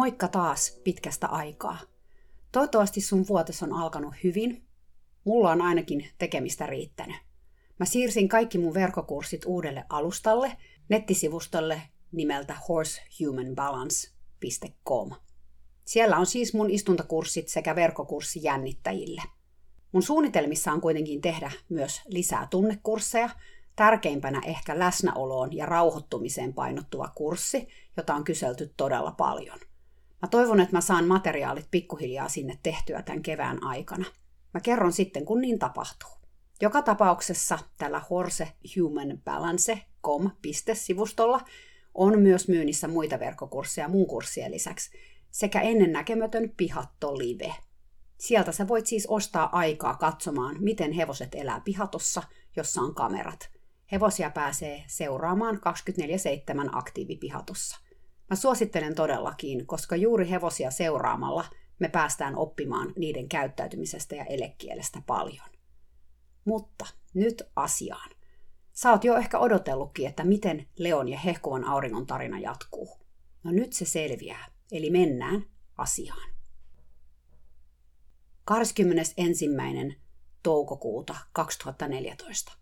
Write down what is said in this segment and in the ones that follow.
Moikka taas pitkästä aikaa. Toivottavasti sun vuotos on alkanut hyvin. Mulla on ainakin tekemistä riittänyt. Mä siirsin kaikki mun verkkokurssit uudelle alustalle, nettisivustolle nimeltä horsehumanbalance.com. Siellä on siis mun istuntokurssit sekä verkkokurssi jännittäjille. Mun suunnitelmissa on kuitenkin tehdä myös lisää tunnekursseja, tärkeimpänä ehkä läsnäoloon ja rauhoittumiseen painottuva kurssi, jota on kyselty todella paljon. Mä toivon, että mä saan materiaalit pikkuhiljaa sinne tehtyä tämän kevään aikana. Mä kerron sitten, kun niin tapahtuu. Joka tapauksessa tällä horsehumanbalance.com-sivustolla on myös myynnissä muita verkkokursseja mun kurssien lisäksi, sekä ennennäkemätön Pihatto Live. Sieltä sä voit siis ostaa aikaa katsomaan, miten hevoset elää pihatossa, jossa on kamerat. Hevosia pääsee seuraamaan 24-7 aktiivipihatossa – Mä suosittelen todellakin, koska juuri hevosia seuraamalla me päästään oppimaan niiden käyttäytymisestä ja elekielestä paljon. Mutta nyt asiaan. Sä oot jo ehkä odotellutkin, että miten Leon ja hehkuvan auringon tarina jatkuu. No nyt se selviää, eli mennään asiaan. 21. toukokuuta 2014.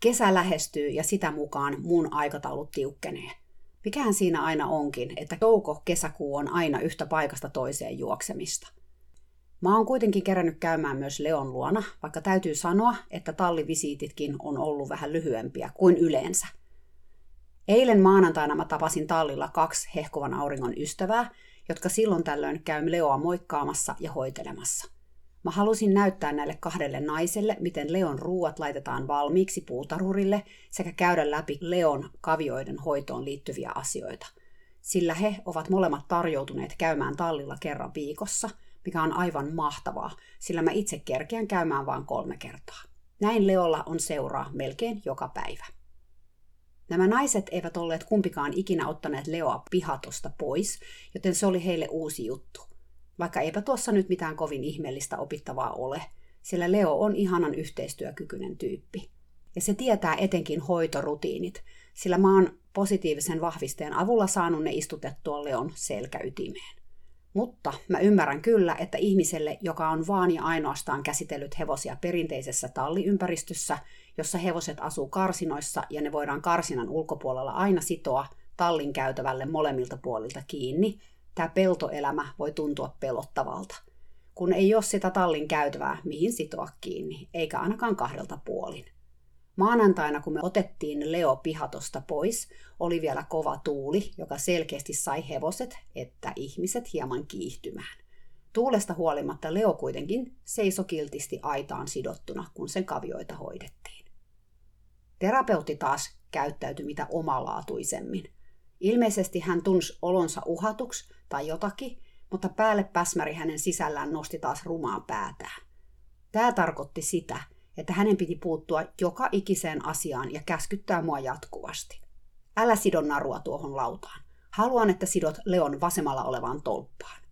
Kesä lähestyy ja sitä mukaan mun aikataulut tiukkenee. Mikähän siinä aina onkin, että touko-kesäkuu on aina yhtä paikasta toiseen juoksemista. Mä oon kuitenkin kerännyt käymään myös Leon luona, vaikka täytyy sanoa, että tallivisiititkin on ollut vähän lyhyempiä kuin yleensä. Eilen maanantaina mä tapasin tallilla kaksi hehkuvan auringon ystävää, jotka silloin tällöin käy Leoa moikkaamassa ja hoitelemassa – Mä halusin näyttää näille kahdelle naiselle, miten Leon ruuat laitetaan valmiiksi puutarhurille sekä käydä läpi Leon kavioiden hoitoon liittyviä asioita. Sillä he ovat molemmat tarjoutuneet käymään tallilla kerran viikossa, mikä on aivan mahtavaa, sillä mä itse kerkeän käymään vain kolme kertaa. Näin Leolla on seuraa melkein joka päivä. Nämä naiset eivät olleet kumpikaan ikinä ottaneet Leoa pihatosta pois, joten se oli heille uusi juttu. Vaikka eipä tuossa nyt mitään kovin ihmeellistä opittavaa ole, sillä Leo on ihanan yhteistyökykyinen tyyppi. Ja se tietää etenkin hoitorutiinit, sillä mä oon positiivisen vahvisteen avulla saanut ne istutettua Leon selkäytimeen. Mutta mä ymmärrän kyllä, että ihmiselle, joka on vaan ja ainoastaan käsitellyt hevosia perinteisessä talliympäristössä, jossa hevoset asuu karsinoissa ja ne voidaan karsinan ulkopuolella aina sitoa tallin käytävälle molemmilta puolilta kiinni, tämä peltoelämä voi tuntua pelottavalta, kun ei ole sitä tallin käytävää, mihin sitoa kiinni, eikä ainakaan kahdelta puolin. Maanantaina, kun me otettiin Leo pihatosta pois, oli vielä kova tuuli, joka selkeästi sai hevoset että ihmiset hieman kiihtymään. Tuulesta huolimatta Leo kuitenkin seisoi kiltisti aitaan sidottuna, kun sen kavioita hoidettiin. Terapeutti taas käyttäytyi mitä omalaatuisemmin. Ilmeisesti hän tunsi olonsa uhatuksi tai jotakin, mutta päälle päsmäri hänen sisällään nosti taas rumaa päätään. Tämä tarkoitti sitä, että hänen piti puuttua joka ikiseen asiaan ja käskyttää mua jatkuvasti. Älä sido narua tuohon lautaan. Haluan, että sidot Leon vasemmalla olevaan tolppaan.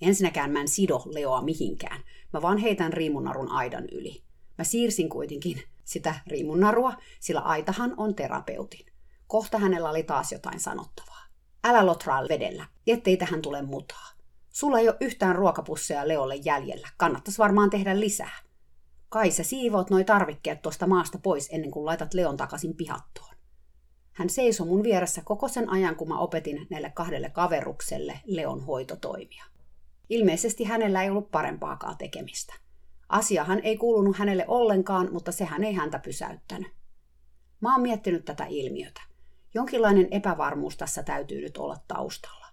Ensinnäkään mä en sido Leoa mihinkään. Mä vaan heitän riimunarun aidan yli. Mä siirsin kuitenkin sitä riimunarua, sillä aitahan on terapeutin. Kohta hänellä oli taas jotain sanottavaa. Älä lotraa vedellä, ettei tähän tule mutaa. Sulla ei ole yhtään ruokapusseja Leolle jäljellä. Kannattaisi varmaan tehdä lisää. Kai sä siivoot noi tarvikkeet tuosta maasta pois ennen kuin laitat Leon takaisin pihattoon. Hän seisoi mun vieressä koko sen ajan, kun mä opetin näille kahdelle kaverukselle Leon hoitotoimia. Ilmeisesti hänellä ei ollut parempaakaan tekemistä. Asiahan ei kuulunut hänelle ollenkaan, mutta sehän ei häntä pysäyttänyt. Mä oon miettinyt tätä ilmiötä. Jonkinlainen epävarmuus tässä täytyy nyt olla taustalla.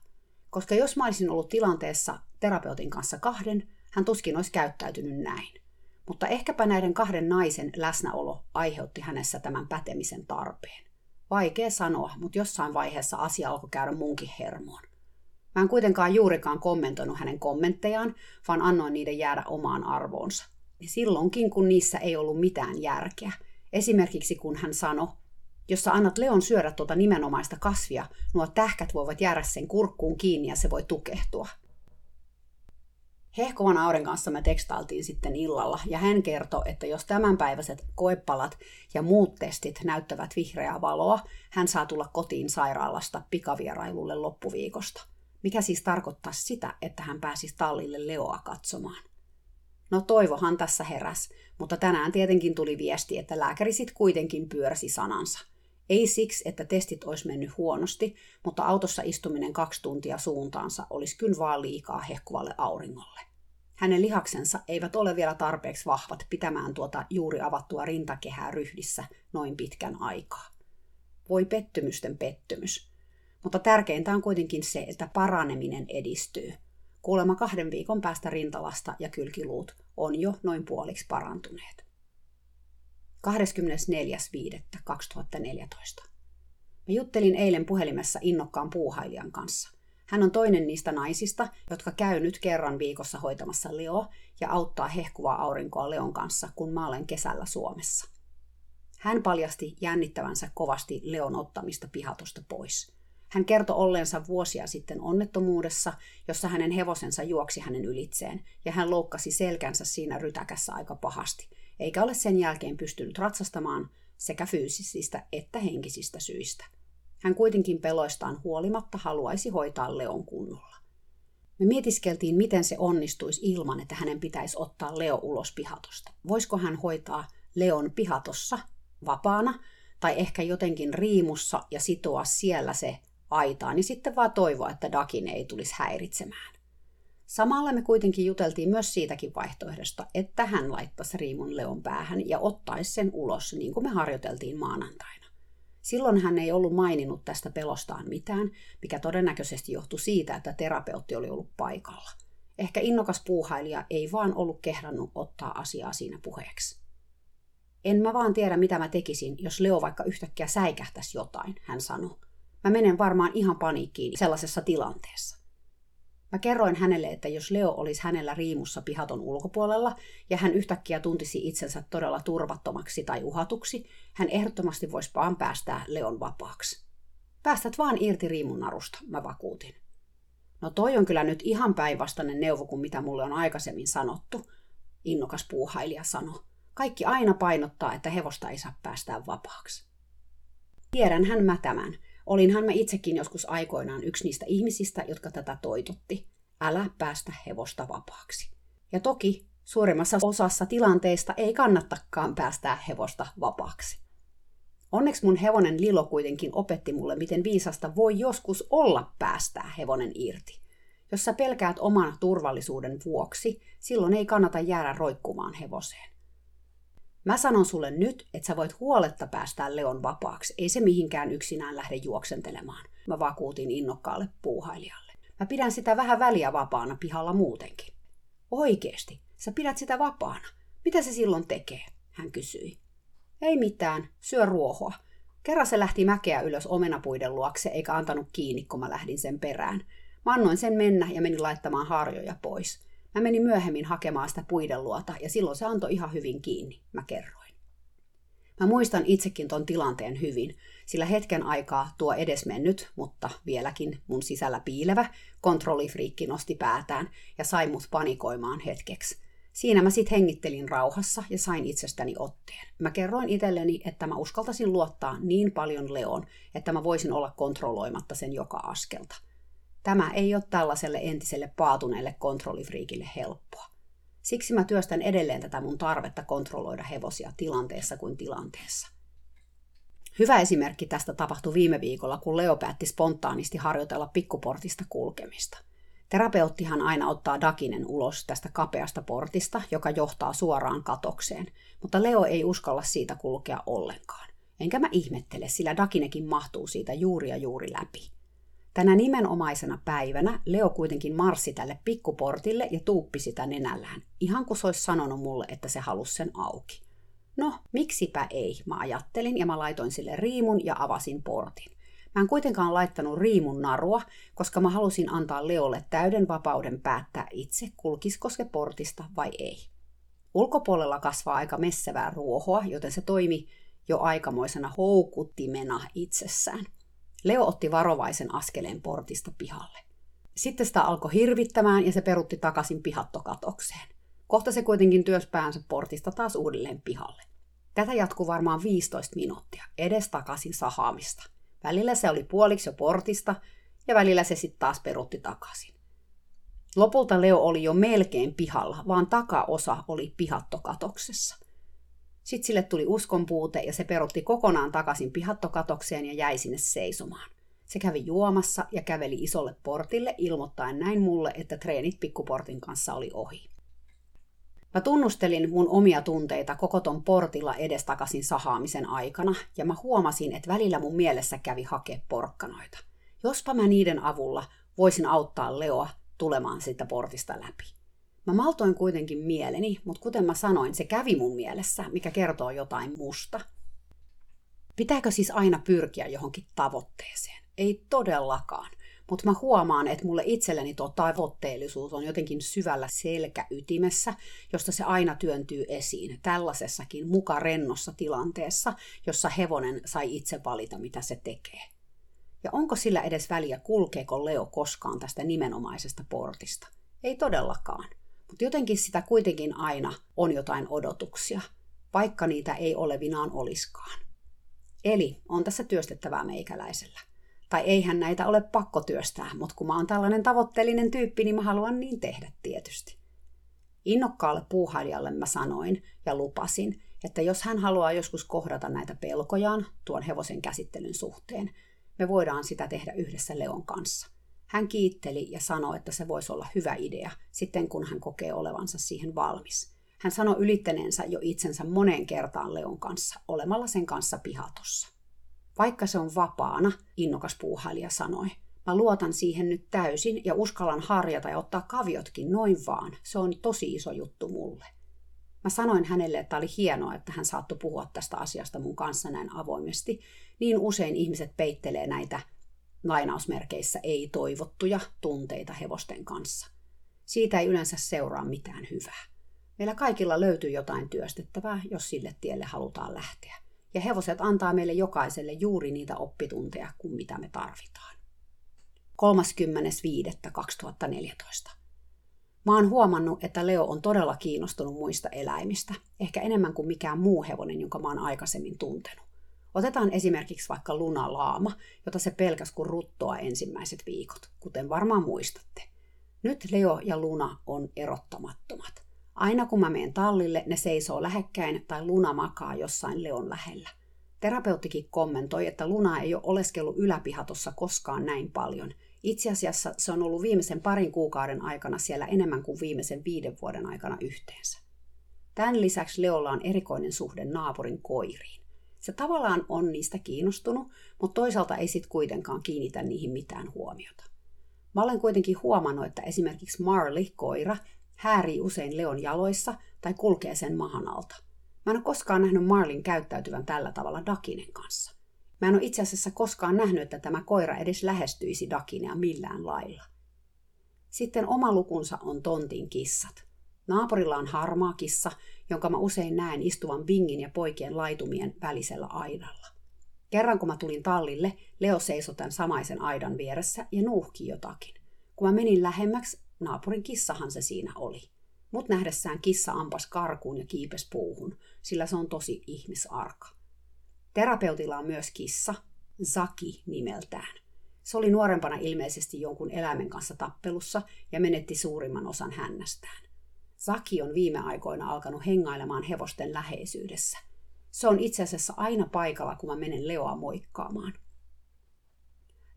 Koska jos mä olisin ollut tilanteessa terapeutin kanssa kahden, hän tuskin olisi käyttäytynyt näin. Mutta ehkäpä näiden kahden naisen läsnäolo aiheutti hänessä tämän pätemisen tarpeen. Vaikea sanoa, mutta jossain vaiheessa asia alkoi käydä munkin hermoon. Mä en kuitenkaan juurikaan kommentoinut hänen kommenttejaan, vaan annoin niiden jäädä omaan arvoonsa. Ja silloinkin, kun niissä ei ollut mitään järkeä. Esimerkiksi kun hän sanoi, jos sä annat Leon syödä tuota nimenomaista kasvia, nuo tähkät voivat jäädä sen kurkkuun kiinni ja se voi tukehtua. Hehkovan Aurin kanssa me tekstailtiin sitten illalla, ja hän kertoi, että jos tämänpäiväiset koepalat ja muut testit näyttävät vihreää valoa, hän saa tulla kotiin sairaalasta pikavierailulle loppuviikosta. Mikä siis tarkoittaa sitä, että hän pääsisi tallille Leoa katsomaan. No toivohan tässä heräs, mutta tänään tietenkin tuli viesti, että lääkäri sitten kuitenkin pyörsi sanansa. Ei siksi, että testit olisi mennyt huonosti, mutta autossa istuminen kaksi tuntia suuntaansa olisi kyllä vaan liikaa hehkuvalle auringolle. Hänen lihaksensa eivät ole vielä tarpeeksi vahvat pitämään tuota juuri avattua rintakehää ryhdissä noin pitkän aikaa. Voi pettymysten pettymys. Mutta tärkeintä on kuitenkin se, että paraneminen edistyy. Kuulemma kahden viikon päästä rintalasta ja kylkiluut on jo noin puoliksi parantuneet. 24.5.2014. Mä juttelin eilen puhelimessa innokkaan puuhailijan kanssa. Hän on toinen niistä naisista, jotka käy nyt kerran viikossa hoitamassa Leo ja auttaa hehkuvaa aurinkoa Leon kanssa, kun mä olen kesällä Suomessa. Hän paljasti jännittävänsä kovasti Leon ottamista pihatosta pois. Hän kertoi olleensa vuosia sitten onnettomuudessa, jossa hänen hevosensa juoksi hänen ylitseen, ja hän loukkasi selkänsä siinä rytäkässä aika pahasti, eikä ole sen jälkeen pystynyt ratsastamaan sekä fyysisistä että henkisistä syistä. Hän kuitenkin peloistaan huolimatta haluaisi hoitaa Leon kunnolla. Me mietiskeltiin, miten se onnistuisi ilman, että hänen pitäisi ottaa Leo ulos pihatosta. Voisiko hän hoitaa Leon pihatossa vapaana, tai ehkä jotenkin riimussa ja sitoa siellä se aitaan, niin sitten vaan toivoa, että Dakin ei tulisi häiritsemään. Samalla me kuitenkin juteltiin myös siitäkin vaihtoehdosta, että hän laittaisi riimun Leon päähän ja ottaisi sen ulos, niin kuin me harjoiteltiin maanantaina. Silloin hän ei ollut maininnut tästä pelostaan mitään, mikä todennäköisesti johtui siitä, että terapeutti oli ollut paikalla. Ehkä innokas puuhailija ei vaan ollut kehdannut ottaa asiaa siinä puheeksi. En mä vaan tiedä, mitä mä tekisin, jos Leo vaikka yhtäkkiä säikähtäisi jotain, hän sanoi. Mä menen varmaan ihan paniikkiin sellaisessa tilanteessa. Mä kerroin hänelle, että jos Leo olisi hänellä riimussa pihaton ulkopuolella ja hän yhtäkkiä tuntisi itsensä todella turvattomaksi tai uhatuksi, hän ehdottomasti voisi vaan päästää Leon vapaaksi. Päästät vaan irti riimun narusta, mä vakuutin. No toi on kyllä nyt ihan päinvastainen neuvo kuin mitä mulle on aikaisemmin sanottu, innokas puuhailija sanoi. Kaikki aina painottaa, että hevosta ei saa päästää vapaaksi. Tiedänhän mä tämän, Olinhan mä itsekin joskus aikoinaan yksi niistä ihmisistä, jotka tätä toitutti. Älä päästä hevosta vapaaksi. Ja toki suurimmassa osassa tilanteista ei kannattakaan päästää hevosta vapaaksi. Onneksi mun hevonen Lilo kuitenkin opetti mulle, miten viisasta voi joskus olla päästää hevonen irti. Jos sä pelkäät oman turvallisuuden vuoksi, silloin ei kannata jäädä roikkumaan hevoseen. Mä sanon sulle nyt, että sä voit huoletta päästää Leon vapaaksi. Ei se mihinkään yksinään lähde juoksentelemaan. Mä vakuutin innokkaalle puuhailijalle. Mä pidän sitä vähän väliä vapaana pihalla muutenkin. Oikeesti, sä pidät sitä vapaana. Mitä se silloin tekee? Hän kysyi. Ei mitään, syö ruohoa. Kerran se lähti mäkeä ylös omenapuiden luokse eikä antanut kiinni, kun mä lähdin sen perään. Mä annoin sen mennä ja menin laittamaan harjoja pois. Mä menin myöhemmin hakemaan sitä puiden luota ja silloin se antoi ihan hyvin kiinni, mä kerroin. Mä muistan itsekin ton tilanteen hyvin, sillä hetken aikaa tuo edesmennyt, mutta vieläkin mun sisällä piilevä, kontrollifriikki nosti päätään ja sai mut panikoimaan hetkeksi. Siinä mä sit hengittelin rauhassa ja sain itsestäni otteen. Mä kerroin itselleni, että mä uskaltasin luottaa niin paljon Leon, että mä voisin olla kontrolloimatta sen joka askelta – Tämä ei ole tällaiselle entiselle paatuneelle kontrollifriikille helppoa. Siksi mä työstän edelleen tätä mun tarvetta kontrolloida hevosia tilanteessa kuin tilanteessa. Hyvä esimerkki tästä tapahtui viime viikolla, kun Leo päätti spontaanisti harjoitella pikkuportista kulkemista. Terapeuttihan aina ottaa Dakinen ulos tästä kapeasta portista, joka johtaa suoraan katokseen, mutta Leo ei uskalla siitä kulkea ollenkaan. Enkä mä ihmettele, sillä Dakinekin mahtuu siitä juuri ja juuri läpi. Tänä nimenomaisena päivänä Leo kuitenkin marssi tälle pikkuportille ja tuuppi sitä nenällään, ihan kuin se olisi sanonut mulle, että se halusi sen auki. No, miksipä ei, mä ajattelin ja mä laitoin sille riimun ja avasin portin. Mä en kuitenkaan laittanut riimun narua, koska mä halusin antaa Leolle täyden vapauden päättää itse, kulkisko se portista vai ei. Ulkopuolella kasvaa aika messevää ruohoa, joten se toimi jo aikamoisena houkuttimena itsessään. Leo otti varovaisen askeleen portista pihalle. Sitten sitä alkoi hirvittämään ja se perutti takaisin pihattokatokseen. Kohta se kuitenkin työs päänsä portista taas uudelleen pihalle. Tätä jatkuu varmaan 15 minuuttia, edes takaisin sahaamista. Välillä se oli puoliksi jo portista ja välillä se sitten taas perutti takaisin. Lopulta Leo oli jo melkein pihalla, vaan takaosa oli pihattokatoksessa. Sitten sille tuli uskonpuute ja se perutti kokonaan takaisin pihattokatokseen ja jäi sinne seisomaan. Se kävi juomassa ja käveli isolle portille ilmoittaen näin mulle, että treenit pikkuportin kanssa oli ohi. Mä tunnustelin mun omia tunteita koko ton portilla edestakaisin sahaamisen aikana, ja mä huomasin, että välillä mun mielessä kävi hakea porkkanoita. Jospa mä niiden avulla voisin auttaa Leoa tulemaan sitä portista läpi. Mä maltoin kuitenkin mieleni, mutta kuten mä sanoin, se kävi mun mielessä, mikä kertoo jotain musta. Pitääkö siis aina pyrkiä johonkin tavoitteeseen? Ei todellakaan. Mutta mä huomaan, että mulle itselleni tuo tavoitteellisuus on jotenkin syvällä selkäytimessä, josta se aina työntyy esiin tällaisessakin muka rennossa tilanteessa, jossa hevonen sai itse valita, mitä se tekee. Ja onko sillä edes väliä, kulkeeko Leo koskaan tästä nimenomaisesta portista? Ei todellakaan. Mutta jotenkin sitä kuitenkin aina on jotain odotuksia, vaikka niitä ei olevinaan oliskaan. Eli on tässä työstettävää meikäläisellä. Tai eihän näitä ole pakko työstää, mutta kun mä oon tällainen tavoitteellinen tyyppi, niin mä haluan niin tehdä tietysti. Innokkaalle puuhailijalle mä sanoin ja lupasin, että jos hän haluaa joskus kohdata näitä pelkojaan tuon hevosen käsittelyn suhteen, me voidaan sitä tehdä yhdessä Leon kanssa. Hän kiitteli ja sanoi, että se voisi olla hyvä idea sitten, kun hän kokee olevansa siihen valmis. Hän sanoi ylittäneensä jo itsensä moneen kertaan Leon kanssa, olemalla sen kanssa pihatossa. Vaikka se on vapaana, innokas puuhailija sanoi, mä luotan siihen nyt täysin ja uskallan harjata ja ottaa kaviotkin noin vaan. Se on tosi iso juttu mulle. Mä sanoin hänelle, että oli hienoa, että hän saattoi puhua tästä asiasta mun kanssa näin avoimesti. Niin usein ihmiset peittelee näitä lainausmerkeissä ei-toivottuja tunteita hevosten kanssa. Siitä ei yleensä seuraa mitään hyvää. Meillä kaikilla löytyy jotain työstettävää, jos sille tielle halutaan lähteä ja hevoset antaa meille jokaiselle juuri niitä oppitunteja kuin mitä me tarvitaan. 30.5.2014. Mä oon huomannut, että Leo on todella kiinnostunut muista eläimistä, ehkä enemmän kuin mikään muu hevonen, jonka mä oon aikaisemmin tuntenut. Otetaan esimerkiksi vaikka Luna Laama, jota se pelkäs kuin ruttoa ensimmäiset viikot, kuten varmaan muistatte. Nyt Leo ja Luna on erottamattomat. Aina kun mä menen tallille, ne seisoo lähekkäin tai Luna makaa jossain Leon lähellä. Terapeuttikin kommentoi, että Luna ei ole oleskellut yläpihatossa koskaan näin paljon. Itse asiassa se on ollut viimeisen parin kuukauden aikana siellä enemmän kuin viimeisen viiden vuoden aikana yhteensä. Tämän lisäksi Leolla on erikoinen suhde naapurin koiriin. Se tavallaan on niistä kiinnostunut, mutta toisaalta ei sit kuitenkaan kiinnitä niihin mitään huomiota. Mä olen kuitenkin huomannut, että esimerkiksi Marley, koira, häärii usein Leon jaloissa tai kulkee sen mahan alta. Mä en ole koskaan nähnyt Marlin käyttäytyvän tällä tavalla Dakinen kanssa. Mä en ole itse asiassa koskaan nähnyt, että tämä koira edes lähestyisi Dakinea millään lailla. Sitten oma lukunsa on tontin kissat. Naapurilla on harmaa kissa, jonka mä usein näen istuvan Bingin ja poikien laitumien välisellä aidalla. Kerran kun mä tulin tallille, Leo seisoi tämän samaisen aidan vieressä ja nuuhki jotakin. Kun mä menin lähemmäksi, Naapurin kissahan se siinä oli. Mut nähdessään kissa ampas karkuun ja kiipes puuhun, sillä se on tosi ihmisarka. Terapeutilla on myös kissa, Zaki nimeltään. Se oli nuorempana ilmeisesti jonkun eläimen kanssa tappelussa ja menetti suurimman osan hännästään. Zaki on viime aikoina alkanut hengailemaan hevosten läheisyydessä. Se on itse asiassa aina paikalla, kun mä menen Leoa moikkaamaan –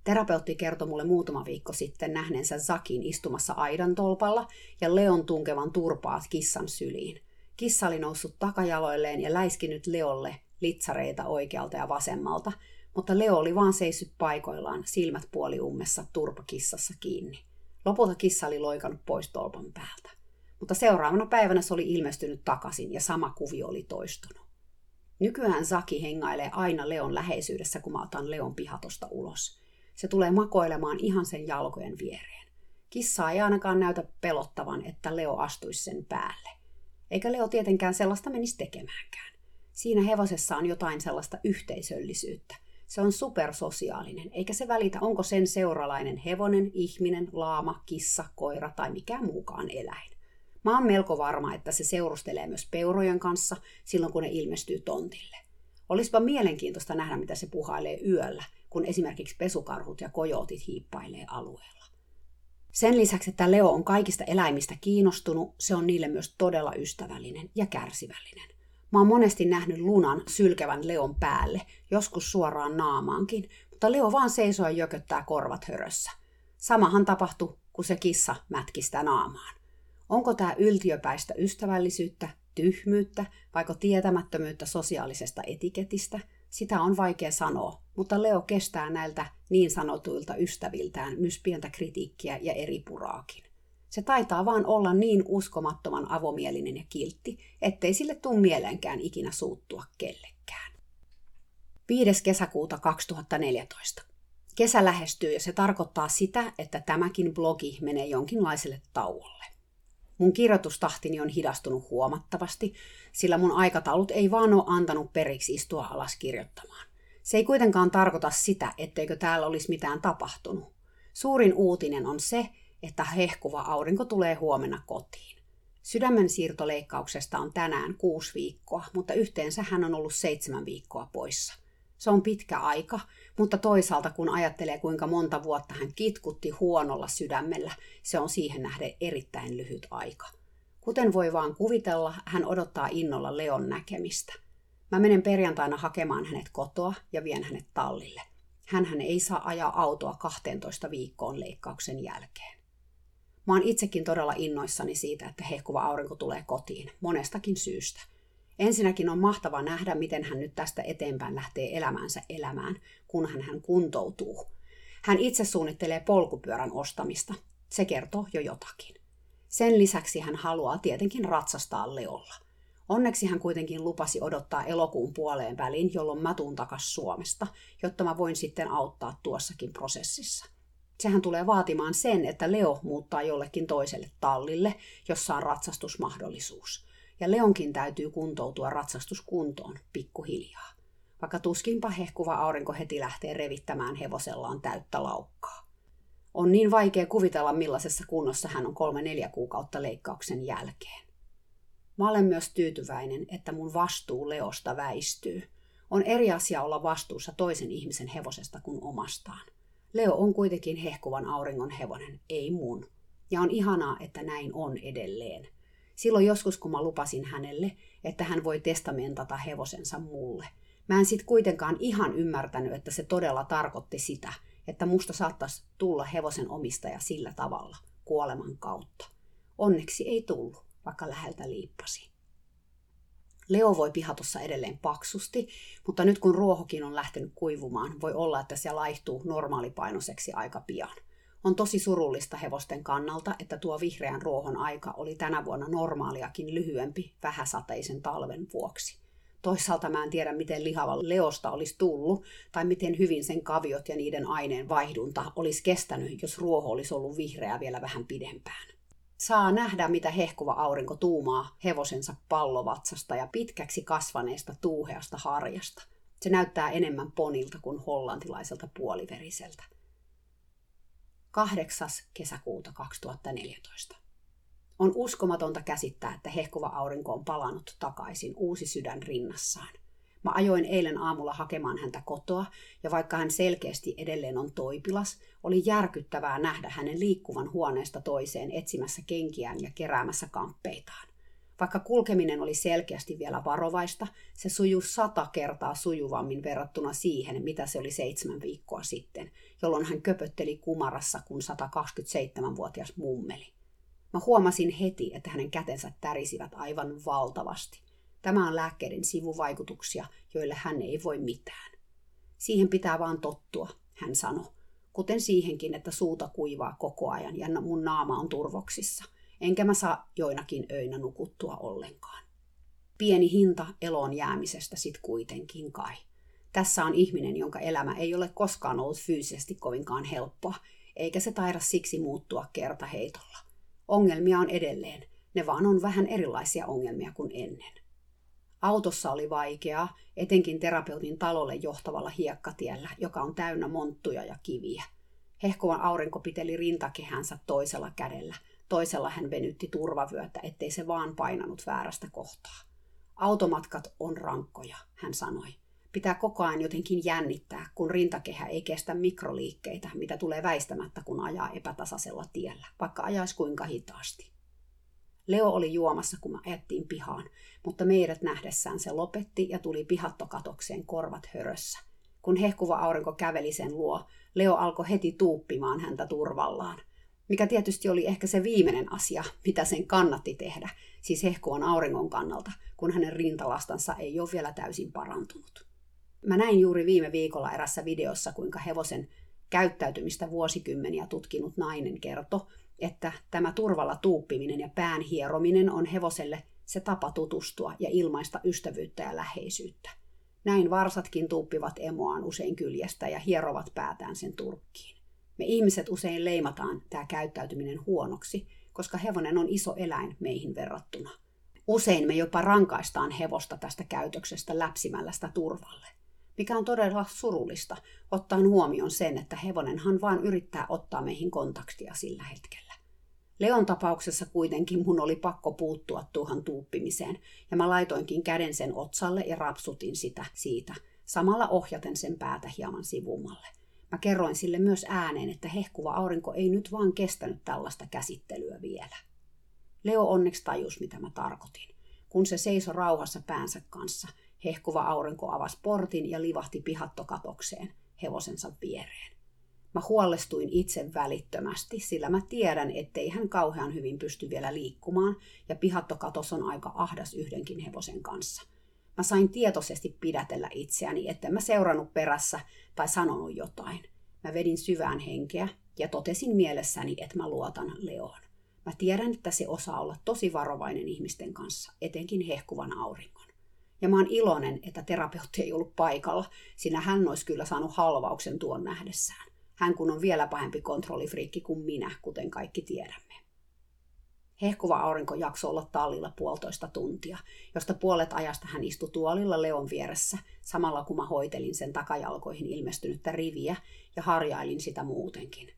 Terapeutti kertoi mulle muutama viikko sitten nähneensä Zakin istumassa aidan tolpalla ja Leon tunkevan turpaat kissan syliin. Kissa oli noussut takajaloilleen ja läiskinyt Leolle litsareita oikealta ja vasemmalta, mutta Leo oli vaan seissyt paikoillaan, silmät puoliummessa turpakissassa kiinni. Lopulta kissa oli loikannut pois tolpan päältä. Mutta seuraavana päivänä se oli ilmestynyt takaisin ja sama kuvio oli toistunut. Nykyään Saki hengailee aina Leon läheisyydessä, kun mä otan Leon pihatosta ulos. Se tulee makoilemaan ihan sen jalkojen viereen. Kissa ei ainakaan näytä pelottavan, että Leo astuisi sen päälle. Eikä Leo tietenkään sellaista menisi tekemäänkään. Siinä hevosessa on jotain sellaista yhteisöllisyyttä. Se on supersosiaalinen, eikä se välitä, onko sen seuralainen hevonen, ihminen, laama, kissa, koira tai mikään muukaan eläin. Mä oon melko varma, että se seurustelee myös peurojen kanssa silloin, kun ne ilmestyy tontille. Olisipa mielenkiintoista nähdä, mitä se puhailee yöllä, kun esimerkiksi pesukarhut ja kojootit hiippailee alueella. Sen lisäksi, että Leo on kaikista eläimistä kiinnostunut, se on niille myös todella ystävällinen ja kärsivällinen. Mä oon monesti nähnyt lunan sylkevän Leon päälle, joskus suoraan naamaankin, mutta Leo vaan seisoo ja jököttää korvat hörössä. Samahan tapahtui, kun se kissa mätkistä naamaan. Onko tämä yltiöpäistä ystävällisyyttä, tyhmyyttä, vaiko tietämättömyyttä sosiaalisesta etiketistä? Sitä on vaikea sanoa, mutta Leo kestää näiltä niin sanotuilta ystäviltään myös pientä kritiikkiä ja eri puraakin. Se taitaa vaan olla niin uskomattoman avomielinen ja kiltti, ettei sille tuu mieleenkään ikinä suuttua kellekään. 5. kesäkuuta 2014. Kesä lähestyy ja se tarkoittaa sitä, että tämäkin blogi menee jonkinlaiselle tauolle. Mun kirjoitustahtini on hidastunut huomattavasti, sillä mun aikataulut ei vaan ole antanut periksi istua alas kirjoittamaan. Se ei kuitenkaan tarkoita sitä, etteikö täällä olisi mitään tapahtunut. Suurin uutinen on se, että hehkuva aurinko tulee huomenna kotiin. Sydämen siirtoleikkauksesta on tänään kuusi viikkoa, mutta yhteensä hän on ollut seitsemän viikkoa poissa. Se on pitkä aika, mutta toisaalta kun ajattelee kuinka monta vuotta hän kitkutti huonolla sydämellä, se on siihen nähden erittäin lyhyt aika. Kuten voi vaan kuvitella, hän odottaa innolla Leon näkemistä. Mä menen perjantaina hakemaan hänet kotoa ja vien hänet tallille. Hänhän ei saa ajaa autoa 12 viikkoon leikkauksen jälkeen. Mä oon itsekin todella innoissani siitä, että hehkuva aurinko tulee kotiin, monestakin syystä. Ensinnäkin on mahtava nähdä, miten hän nyt tästä eteenpäin lähtee elämänsä elämään, kunhan hän kuntoutuu. Hän itse suunnittelee polkupyörän ostamista. Se kertoo jo jotakin. Sen lisäksi hän haluaa tietenkin ratsastaa Leolla. Onneksi hän kuitenkin lupasi odottaa elokuun puoleen väliin, jolloin mä tuun takas Suomesta, jotta mä voin sitten auttaa tuossakin prosessissa. Sehän tulee vaatimaan sen, että Leo muuttaa jollekin toiselle tallille, jossa on ratsastusmahdollisuus. Ja Leonkin täytyy kuntoutua ratsastuskuntoon pikkuhiljaa. Vaikka tuskinpa hehkuva aurinko heti lähtee revittämään hevosellaan täyttä laukkaa. On niin vaikea kuvitella, millaisessa kunnossa hän on kolme-neljä kuukautta leikkauksen jälkeen. Mä olen myös tyytyväinen, että mun vastuu Leosta väistyy. On eri asia olla vastuussa toisen ihmisen hevosesta kuin omastaan. Leo on kuitenkin hehkuvan auringon hevonen, ei mun. Ja on ihanaa, että näin on edelleen. Silloin joskus, kun mä lupasin hänelle, että hän voi testamentata hevosensa mulle. Mä en sit kuitenkaan ihan ymmärtänyt, että se todella tarkoitti sitä, että musta saattaisi tulla hevosen omistaja sillä tavalla, kuoleman kautta. Onneksi ei tullut, vaikka läheltä liippasi. Leo voi pihatossa edelleen paksusti, mutta nyt kun ruohokin on lähtenyt kuivumaan, voi olla, että se laihtuu normaalipainoiseksi aika pian. On tosi surullista hevosten kannalta, että tuo vihreän ruohon aika oli tänä vuonna normaaliakin lyhyempi vähäsateisen talven vuoksi. Toisaalta mä en tiedä, miten lihava leosta olisi tullut, tai miten hyvin sen kaviot ja niiden aineen vaihdunta olisi kestänyt, jos ruoho olisi ollut vihreä vielä vähän pidempään. Saa nähdä, mitä hehkuva aurinko tuumaa hevosensa pallovatsasta ja pitkäksi kasvaneesta tuuheasta harjasta. Se näyttää enemmän ponilta kuin hollantilaiselta puoliveriseltä. 8. kesäkuuta 2014. On uskomatonta käsittää, että hehkuva aurinko on palannut takaisin uusi sydän rinnassaan. Mä ajoin eilen aamulla hakemaan häntä kotoa, ja vaikka hän selkeästi edelleen on toipilas, oli järkyttävää nähdä hänen liikkuvan huoneesta toiseen etsimässä kenkiään ja keräämässä kamppeitaan. Vaikka kulkeminen oli selkeästi vielä varovaista, se sujui sata kertaa sujuvammin verrattuna siihen, mitä se oli seitsemän viikkoa sitten, jolloin hän köpötteli kumarassa kuin 127-vuotias mummeli. Mä huomasin heti, että hänen kätensä tärisivät aivan valtavasti – Tämä on lääkkeiden sivuvaikutuksia, joille hän ei voi mitään. Siihen pitää vaan tottua, hän sanoi, kuten siihenkin, että suuta kuivaa koko ajan ja mun naama on turvoksissa, enkä mä saa joinakin öinä nukuttua ollenkaan. Pieni hinta eloon jäämisestä sit kuitenkin kai. Tässä on ihminen, jonka elämä ei ole koskaan ollut fyysisesti kovinkaan helppoa, eikä se taida siksi muuttua kertaheitolla. Ongelmia on edelleen, ne vaan on vähän erilaisia ongelmia kuin ennen. Autossa oli vaikeaa, etenkin terapeutin talolle johtavalla hiekkatiellä, joka on täynnä monttuja ja kiviä. Hehkuvan aurinko piteli rintakehänsä toisella kädellä, toisella hän venytti turvavyötä, ettei se vaan painanut väärästä kohtaa. Automatkat on rankkoja, hän sanoi. Pitää koko ajan jotenkin jännittää, kun rintakehä ei kestä mikroliikkeitä, mitä tulee väistämättä, kun ajaa epätasaisella tiellä, vaikka ajaisi kuinka hitaasti. Leo oli juomassa, kun me ajettiin pihaan, mutta meidät nähdessään se lopetti ja tuli pihattokatokseen korvat hörössä. Kun hehkuva aurinko käveli sen luo, Leo alkoi heti tuuppimaan häntä turvallaan. Mikä tietysti oli ehkä se viimeinen asia, mitä sen kannatti tehdä, siis hehkuvan auringon kannalta, kun hänen rintalastansa ei ole vielä täysin parantunut. Mä näin juuri viime viikolla erässä videossa, kuinka hevosen käyttäytymistä vuosikymmeniä tutkinut nainen kertoi, että tämä turvalla tuuppiminen ja pään hierominen on hevoselle se tapa tutustua ja ilmaista ystävyyttä ja läheisyyttä. Näin varsatkin tuuppivat emoaan usein kyljestä ja hierovat päätään sen turkkiin. Me ihmiset usein leimataan tämä käyttäytyminen huonoksi, koska hevonen on iso eläin meihin verrattuna. Usein me jopa rankaistaan hevosta tästä käytöksestä läpsimällä sitä turvalle mikä on todella surullista, ottaen huomioon sen, että hevonenhan vaan yrittää ottaa meihin kontaktia sillä hetkellä. Leon tapauksessa kuitenkin mun oli pakko puuttua tuohon tuuppimiseen, ja mä laitoinkin käden sen otsalle ja rapsutin sitä siitä, samalla ohjaten sen päätä hieman sivummalle. Mä kerroin sille myös ääneen, että hehkuva aurinko ei nyt vaan kestänyt tällaista käsittelyä vielä. Leo onneksi tajus, mitä mä tarkoitin. Kun se seisoi rauhassa päänsä kanssa, Hehkuva aurinko avasi portin ja livahti pihattokatokseen hevosensa viereen. Mä huolestuin itse välittömästi, sillä mä tiedän, ettei hän kauhean hyvin pysty vielä liikkumaan ja pihattokatos on aika ahdas yhdenkin hevosen kanssa. Mä sain tietoisesti pidätellä itseäni, että mä seurannut perässä tai sanonut jotain. Mä vedin syvään henkeä ja totesin mielessäni, että mä luotan Leoon. Mä tiedän, että se osaa olla tosi varovainen ihmisten kanssa, etenkin hehkuvan auringon. Ja mä oon iloinen, että terapeutti ei ollut paikalla, sillä hän olisi kyllä saanut halvauksen tuon nähdessään. Hän kun on vielä pahempi kontrollifriikki kuin minä, kuten kaikki tiedämme. Hehkuva aurinko jaksoi olla tallilla puolitoista tuntia, josta puolet ajasta hän istui tuolilla Leon vieressä, samalla kun mä hoitelin sen takajalkoihin ilmestynyttä riviä ja harjailin sitä muutenkin.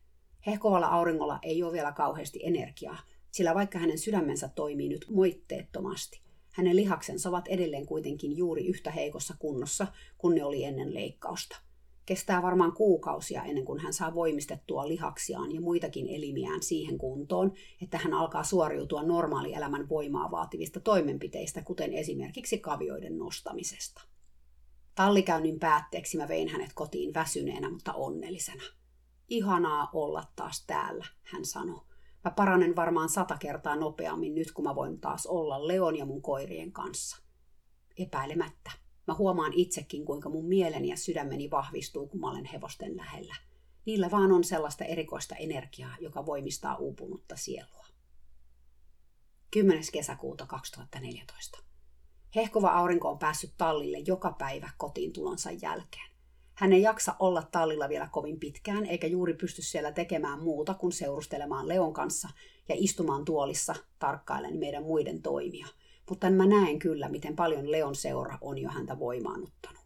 Hehkuvalla auringolla ei ole vielä kauheasti energiaa, sillä vaikka hänen sydämensä toimii nyt moitteettomasti, hänen lihaksensa ovat edelleen kuitenkin juuri yhtä heikossa kunnossa kuin ne oli ennen leikkausta. Kestää varmaan kuukausia ennen kuin hän saa voimistettua lihaksiaan ja muitakin elimiään siihen kuntoon, että hän alkaa suoriutua normaalielämän voimaa vaativista toimenpiteistä, kuten esimerkiksi kavioiden nostamisesta. Tallikäynnin päätteeksi mä vein hänet kotiin väsyneenä, mutta onnellisena. Ihanaa olla taas täällä, hän sanoi Mä paranen varmaan sata kertaa nopeammin nyt, kun mä voin taas olla Leon ja mun koirien kanssa. Epäilemättä. Mä huomaan itsekin, kuinka mun mieleni ja sydämeni vahvistuu, kun mä olen hevosten lähellä. Niillä vaan on sellaista erikoista energiaa, joka voimistaa uupunutta sielua. 10. kesäkuuta 2014. Hehkova aurinko on päässyt tallille joka päivä kotiin tulonsa jälkeen. Hän ei jaksa olla tallilla vielä kovin pitkään, eikä juuri pysty siellä tekemään muuta kuin seurustelemaan Leon kanssa ja istumaan tuolissa tarkkailen meidän muiden toimia. Mutta mä näen kyllä, miten paljon Leon seura on jo häntä voimaannuttanut.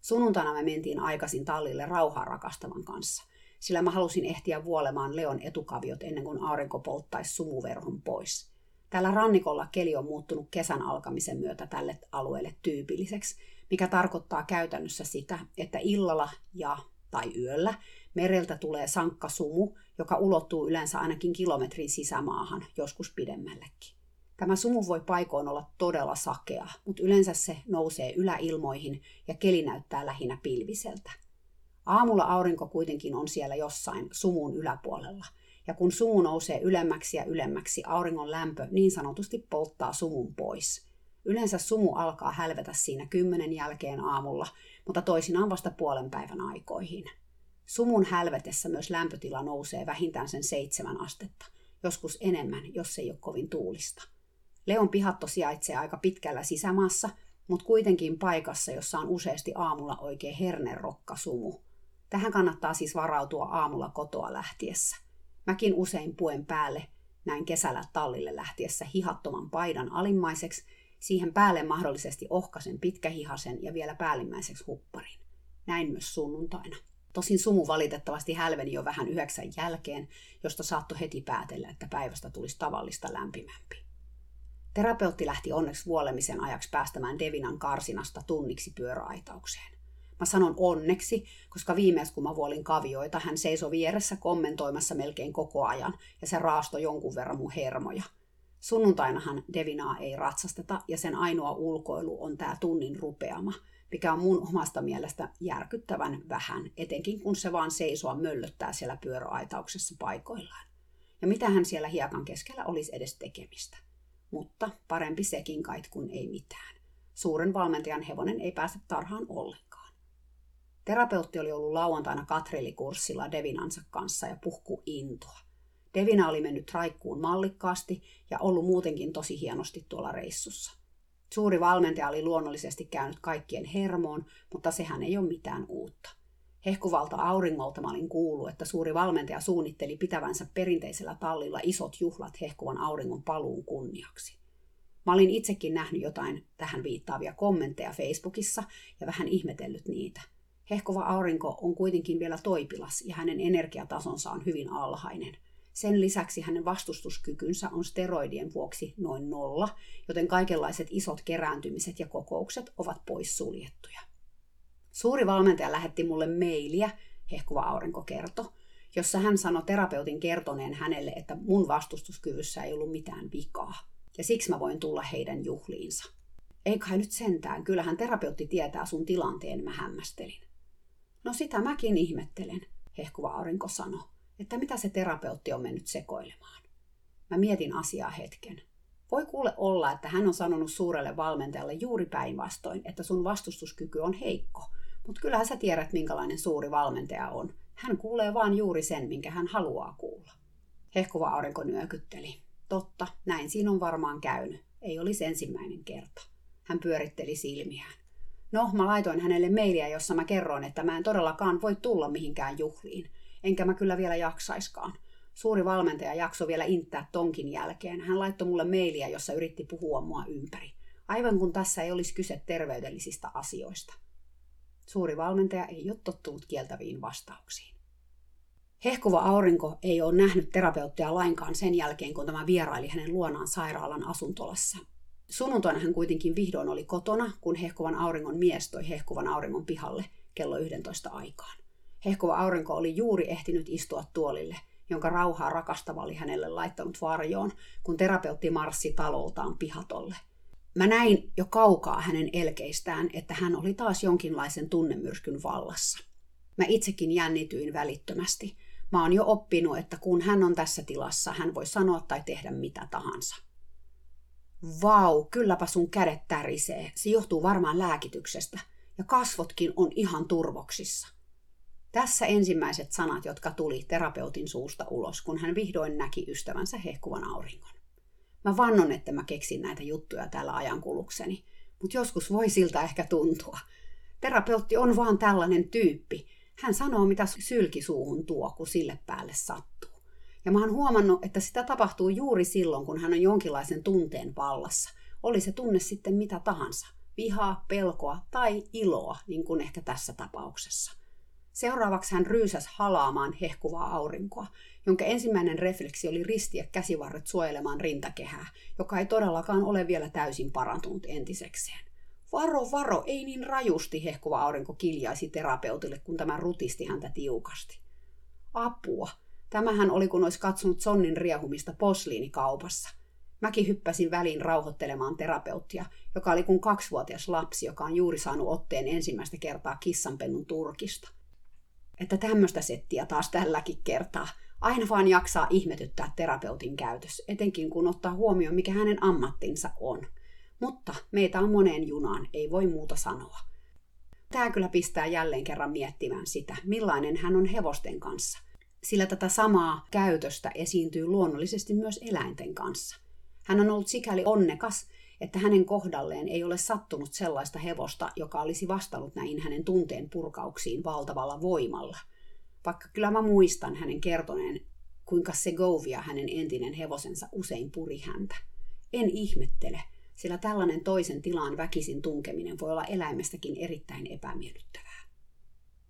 Sunnuntaina me mentiin aikaisin tallille rauhaa rakastavan kanssa, sillä mä halusin ehtiä vuolemaan Leon etukaviot ennen kuin aurinko polttaisi sumuverhon pois. Tällä rannikolla keli on muuttunut kesän alkamisen myötä tälle alueelle tyypilliseksi, mikä tarkoittaa käytännössä sitä, että illalla ja tai yöllä mereltä tulee sankka sumu, joka ulottuu yleensä ainakin kilometrin sisämaahan, joskus pidemmällekin. Tämä sumu voi paikoin olla todella sakea, mutta yleensä se nousee yläilmoihin ja keli näyttää lähinnä pilviseltä. Aamulla aurinko kuitenkin on siellä jossain sumun yläpuolella, ja kun sumu nousee ylemmäksi ja ylemmäksi, auringon lämpö niin sanotusti polttaa sumun pois – Yleensä sumu alkaa hälvetä siinä kymmenen jälkeen aamulla, mutta toisinaan vasta puolen päivän aikoihin. Sumun hälvetessä myös lämpötila nousee vähintään sen seitsemän astetta, joskus enemmän, jos ei ole kovin tuulista. Leon pihatto sijaitsee aika pitkällä sisämaassa, mutta kuitenkin paikassa, jossa on useasti aamulla oikein hernerokkasumu. Tähän kannattaa siis varautua aamulla kotoa lähtiessä. Mäkin usein puen päälle näin kesällä tallille lähtiessä hihattoman paidan alimmaiseksi, siihen päälle mahdollisesti ohkasen pitkähihasen ja vielä päällimmäiseksi hupparin. Näin myös sunnuntaina. Tosin sumu valitettavasti hälveni jo vähän yhdeksän jälkeen, josta saattoi heti päätellä, että päivästä tulisi tavallista lämpimämpi. Terapeutti lähti onneksi vuolemisen ajaksi päästämään Devinan karsinasta tunniksi pyöräaitaukseen. Mä sanon onneksi, koska viimeis kun mä vuolin kavioita, hän seisoi vieressä kommentoimassa melkein koko ajan, ja se raasto jonkun verran mun hermoja. Sunnuntainahan Devinaa ei ratsasteta, ja sen ainoa ulkoilu on tämä tunnin rupeama, mikä on mun omasta mielestä järkyttävän vähän, etenkin kun se vaan seisoa möllöttää siellä pyöräaitauksessa paikoillaan. Ja mitä hän siellä hiekan keskellä olisi edes tekemistä. Mutta parempi sekin kait kuin ei mitään. Suuren valmentajan hevonen ei pääse tarhaan ollenkaan. Terapeutti oli ollut lauantaina katrillikurssilla Devinansa kanssa ja puhku intoa. Devina oli mennyt raikkuun mallikkaasti ja ollut muutenkin tosi hienosti tuolla reissussa. Suuri valmentaja oli luonnollisesti käynyt kaikkien hermoon, mutta sehän ei ole mitään uutta. Hehkuvalta auringolta mä olin kuullut, että suuri valmentaja suunnitteli pitävänsä perinteisellä tallilla isot juhlat hehkuvan auringon paluun kunniaksi. Mä olin itsekin nähnyt jotain tähän viittaavia kommentteja Facebookissa ja vähän ihmetellyt niitä. Hehkuva aurinko on kuitenkin vielä toipilas ja hänen energiatasonsa on hyvin alhainen – sen lisäksi hänen vastustuskykynsä on steroidien vuoksi noin nolla, joten kaikenlaiset isot kerääntymiset ja kokoukset ovat poissuljettuja. Suuri valmentaja lähetti mulle mailia, hehkuva aurinko kerto, jossa hän sanoi terapeutin kertoneen hänelle, että mun vastustuskyvyssä ei ollut mitään vikaa, ja siksi mä voin tulla heidän juhliinsa. Ei kai nyt sentään, kyllähän terapeutti tietää sun tilanteen, mä hämmästelin. No sitä mäkin ihmettelen, hehkuva aurinko sanoi että mitä se terapeutti on mennyt sekoilemaan. Mä mietin asiaa hetken. Voi kuule olla, että hän on sanonut suurelle valmentajalle juuri päinvastoin, että sun vastustuskyky on heikko. Mutta kyllähän sä tiedät, minkälainen suuri valmentaja on. Hän kuulee vaan juuri sen, minkä hän haluaa kuulla. Hehkuva aurinko nyökytteli. Totta, näin siinä on varmaan käynyt. Ei olisi ensimmäinen kerta. Hän pyöritteli silmiään. No, mä laitoin hänelle mailia, jossa mä kerroin, että mä en todellakaan voi tulla mihinkään juhliin enkä mä kyllä vielä jaksaiskaan. Suuri valmentaja jakso vielä inttää tonkin jälkeen. Hän laittoi mulle mailia, jossa yritti puhua mua ympäri. Aivan kun tässä ei olisi kyse terveydellisistä asioista. Suuri valmentaja ei ole tottunut kieltäviin vastauksiin. Hehkuva aurinko ei ole nähnyt terapeuttia lainkaan sen jälkeen, kun tämä vieraili hänen luonaan sairaalan asuntolassa. Sunnuntaina hän kuitenkin vihdoin oli kotona, kun hehkuvan auringon mies toi hehkuvan auringon pihalle kello 11 aikaan. Hehkuva aurinko oli juuri ehtinyt istua tuolille, jonka rauhaa rakastava oli hänelle laittanut varjoon, kun terapeutti marssi taloltaan pihatolle. Mä näin jo kaukaa hänen elkeistään, että hän oli taas jonkinlaisen tunnemyrskyn vallassa. Mä itsekin jännityin välittömästi. Mä oon jo oppinut, että kun hän on tässä tilassa, hän voi sanoa tai tehdä mitä tahansa. Vau, kylläpä sun kädet tärisee. Se johtuu varmaan lääkityksestä. Ja kasvotkin on ihan turvoksissa. Tässä ensimmäiset sanat, jotka tuli terapeutin suusta ulos, kun hän vihdoin näki ystävänsä hehkuvan auringon. Mä vannon, että mä keksin näitä juttuja täällä ajankulukseni, mutta joskus voi siltä ehkä tuntua. Terapeutti on vaan tällainen tyyppi. Hän sanoo, mitä sylki suuhun tuo, kun sille päälle sattuu. Ja mä oon huomannut, että sitä tapahtuu juuri silloin, kun hän on jonkinlaisen tunteen vallassa. Oli se tunne sitten mitä tahansa. Vihaa, pelkoa tai iloa, niin kuin ehkä tässä tapauksessa. Seuraavaksi hän ryysäs halaamaan hehkuvaa aurinkoa, jonka ensimmäinen refleksi oli ristiä käsivarret suojelemaan rintakehää, joka ei todellakaan ole vielä täysin parantunut entisekseen. Varo, varo, ei niin rajusti hehkuva aurinko kiljaisi terapeutille, kun tämä rutisti häntä tiukasti. Apua. Tämähän oli, kun olisi katsonut sonnin riehumista posliinikaupassa. Mäkin hyppäsin väliin rauhoittelemaan terapeuttia, joka oli kuin kaksivuotias lapsi, joka on juuri saanut otteen ensimmäistä kertaa kissanpennun turkista että tämmöistä settiä taas tälläkin kertaa. Aina vaan jaksaa ihmetyttää terapeutin käytös, etenkin kun ottaa huomioon, mikä hänen ammattinsa on. Mutta meitä on moneen junaan, ei voi muuta sanoa. Tämä kyllä pistää jälleen kerran miettimään sitä, millainen hän on hevosten kanssa. Sillä tätä samaa käytöstä esiintyy luonnollisesti myös eläinten kanssa. Hän on ollut sikäli onnekas, että hänen kohdalleen ei ole sattunut sellaista hevosta, joka olisi vastannut näihin hänen tunteen purkauksiin valtavalla voimalla. Vaikka kyllä mä muistan hänen kertoneen, kuinka Segovia hänen entinen hevosensa usein puri häntä. En ihmettele, sillä tällainen toisen tilaan väkisin tunkeminen voi olla eläimestäkin erittäin epämiellyttävää.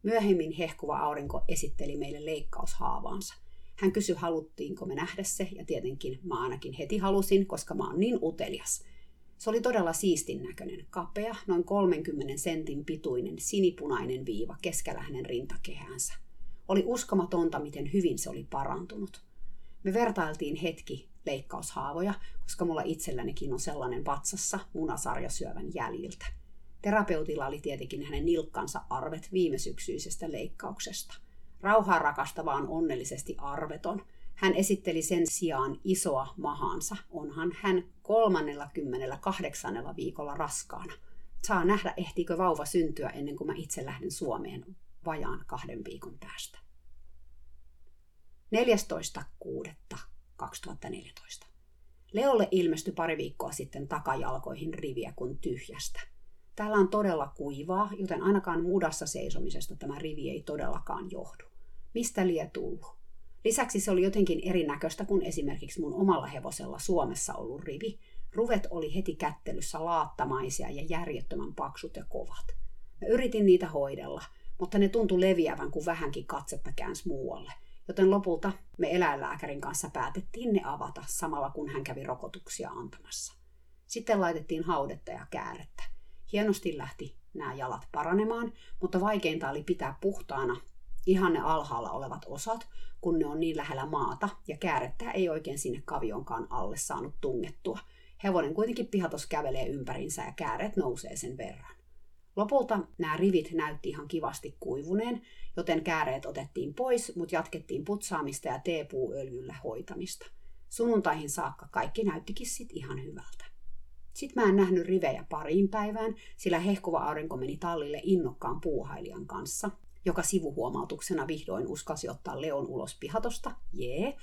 Myöhemmin hehkuva aurinko esitteli meille leikkaushaavaansa. Hän kysyi, haluttiinko me nähdä se, ja tietenkin mä ainakin heti halusin, koska mä oon niin utelias. Se oli todella siistin näköinen, kapea, noin 30 sentin pituinen, sinipunainen viiva keskellä hänen rintakehänsä. Oli uskomatonta, miten hyvin se oli parantunut. Me vertailtiin hetki leikkaushaavoja, koska mulla itsellänikin on sellainen vatsassa munasarjasyövän jäljiltä. Terapeutilla oli tietenkin hänen nilkkansa arvet viime syksyisestä leikkauksesta. Rauhaa rakastava on onnellisesti arveton. Hän esitteli sen sijaan isoa mahansa. Onhan hän 38. viikolla raskaana. Saa nähdä, ehtiikö vauva syntyä ennen kuin mä itse lähden Suomeen vajaan kahden viikon päästä. 14.6.2014. Leolle ilmestyi pari viikkoa sitten takajalkoihin riviä kuin tyhjästä. Täällä on todella kuivaa, joten ainakaan mudassa seisomisesta tämä rivi ei todellakaan johdu. Mistä lie tullut? Lisäksi se oli jotenkin erinäköistä kuin esimerkiksi mun omalla hevosella Suomessa ollut rivi. Ruvet oli heti kättelyssä laattamaisia ja järjettömän paksut ja kovat. Mä yritin niitä hoidella, mutta ne tuntui leviävän, kun vähänkin katsetta käänsi muualle – joten lopulta me eläinlääkärin kanssa päätettiin ne avata samalla kun hän kävi rokotuksia antamassa. Sitten laitettiin haudetta ja käärettä. Hienosti lähti nämä jalat paranemaan, mutta vaikeinta oli pitää puhtaana ihan ne alhaalla olevat osat, kun ne on niin lähellä maata ja käärettä ei oikein sinne kavionkaan alle saanut tungettua. Hevonen kuitenkin pihatos kävelee ympärinsä ja kääret nousee sen verran. Lopulta nämä rivit näytti ihan kivasti kuivuneen, joten kääreet otettiin pois, mutta jatkettiin putsaamista ja teepuuöljyllä hoitamista. Sunnuntaihin saakka kaikki näyttikin sit ihan hyvältä. Sitten mä en nähnyt rivejä pariin päivään, sillä hehkuva aurinko meni tallille innokkaan puuhailijan kanssa, joka sivuhuomautuksena vihdoin uskasi ottaa Leon ulos pihatosta, jee,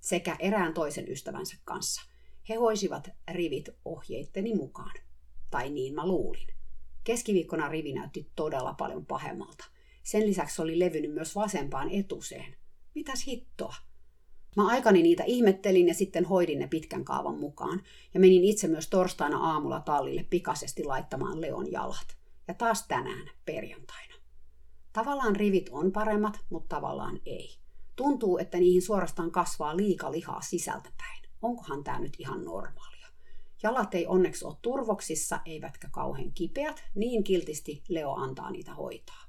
sekä erään toisen ystävänsä kanssa. He hoisivat rivit ohjeitteni mukaan. Tai niin mä luulin. Keskiviikkona rivi näytti todella paljon pahemmalta. Sen lisäksi oli levynyt myös vasempaan etuseen. Mitäs hittoa? Mä aikani niitä ihmettelin ja sitten hoidin ne pitkän kaavan mukaan. Ja menin itse myös torstaina aamulla tallille pikaisesti laittamaan Leon jalat. Ja taas tänään, perjantaina. Tavallaan rivit on paremmat, mutta tavallaan ei. Tuntuu, että niihin suorastaan kasvaa liika lihaa sisältäpäin. Onkohan tämä nyt ihan normaalia? Jalat ei onneksi ole turvoksissa, eivätkä kauhean kipeät, niin kiltisti Leo antaa niitä hoitaa.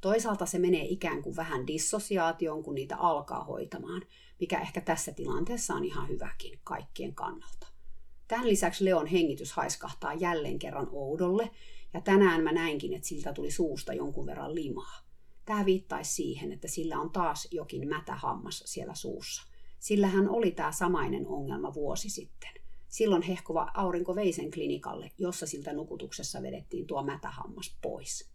Toisaalta se menee ikään kuin vähän dissosiaatioon, kun niitä alkaa hoitamaan, mikä ehkä tässä tilanteessa on ihan hyväkin kaikkien kannalta. Tämän lisäksi Leon hengitys haiskahtaa jälleen kerran oudolle, ja tänään mä näinkin, että siltä tuli suusta jonkun verran limaa. Tämä viittaisi siihen, että sillä on taas jokin mätä hammas siellä suussa. Sillä hän oli tämä samainen ongelma vuosi sitten. Silloin hehkuva aurinko vei sen klinikalle, jossa siltä nukutuksessa vedettiin tuo mätähammas pois.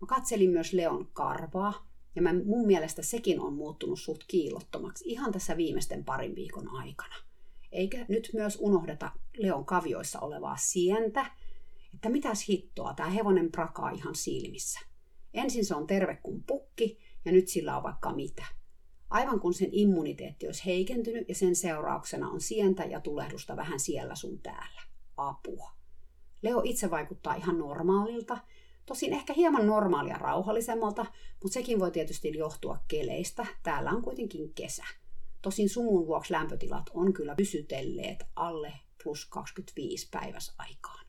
Mä katselin myös Leon karvaa, ja mä, mun mielestä sekin on muuttunut suht kiilottomaksi ihan tässä viimeisten parin viikon aikana. Eikä nyt myös unohdeta Leon kavioissa olevaa sientä, että mitäs hittoa, tämä hevonen prakaa ihan silmissä. Ensin se on terve kuin pukki, ja nyt sillä on vaikka mitä aivan kun sen immuniteetti olisi heikentynyt ja sen seurauksena on sientä ja tulehdusta vähän siellä sun täällä. Apua. Leo itse vaikuttaa ihan normaalilta, tosin ehkä hieman normaalia rauhallisemmalta, mutta sekin voi tietysti johtua keleistä. Täällä on kuitenkin kesä. Tosin sumun vuoksi lämpötilat on kyllä pysytelleet alle plus 25 päiväs aikaan.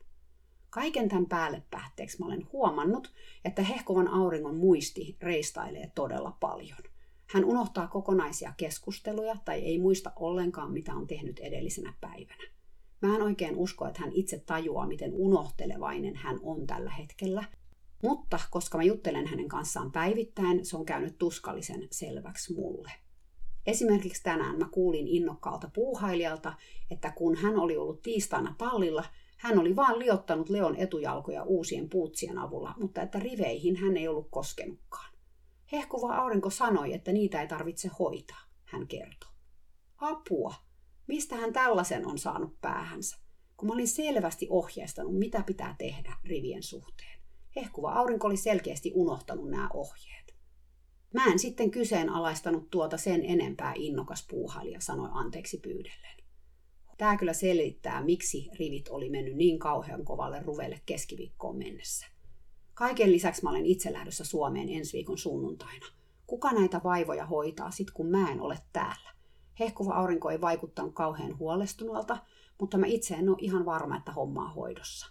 Kaiken tämän päälle päätteeksi mä olen huomannut, että hehkovan auringon muisti reistailee todella paljon. Hän unohtaa kokonaisia keskusteluja tai ei muista ollenkaan, mitä on tehnyt edellisenä päivänä. Mä en oikein usko, että hän itse tajuaa, miten unohtelevainen hän on tällä hetkellä. Mutta koska mä juttelen hänen kanssaan päivittäin, se on käynyt tuskallisen selväksi mulle. Esimerkiksi tänään mä kuulin innokkaalta puuhailijalta, että kun hän oli ollut tiistaina tallilla, hän oli vaan liottanut Leon etujalkoja uusien puutsien avulla, mutta että riveihin hän ei ollut koskenutkaan. Hehkuva aurinko sanoi, että niitä ei tarvitse hoitaa, hän kertoi. Apua. Mistä hän tällaisen on saanut päähänsä? Kun mä olin selvästi ohjeistanut, mitä pitää tehdä rivien suhteen. Hehkuva aurinko oli selkeästi unohtanut nämä ohjeet. Mä en sitten kyseenalaistanut tuota sen enempää innokas puuhailija, sanoi anteeksi pyydellen. Tämä kyllä selittää, miksi rivit oli mennyt niin kauhean kovalle ruvelle keskiviikkoon mennessä. Kaiken lisäksi mä olen itse lähdössä Suomeen ensi viikon sunnuntaina. Kuka näitä vaivoja hoitaa sit kun mä en ole täällä? Hehkuva aurinko ei vaikuttanut kauhean huolestuneelta, mutta mä itse en ole ihan varma, että homma on hoidossa.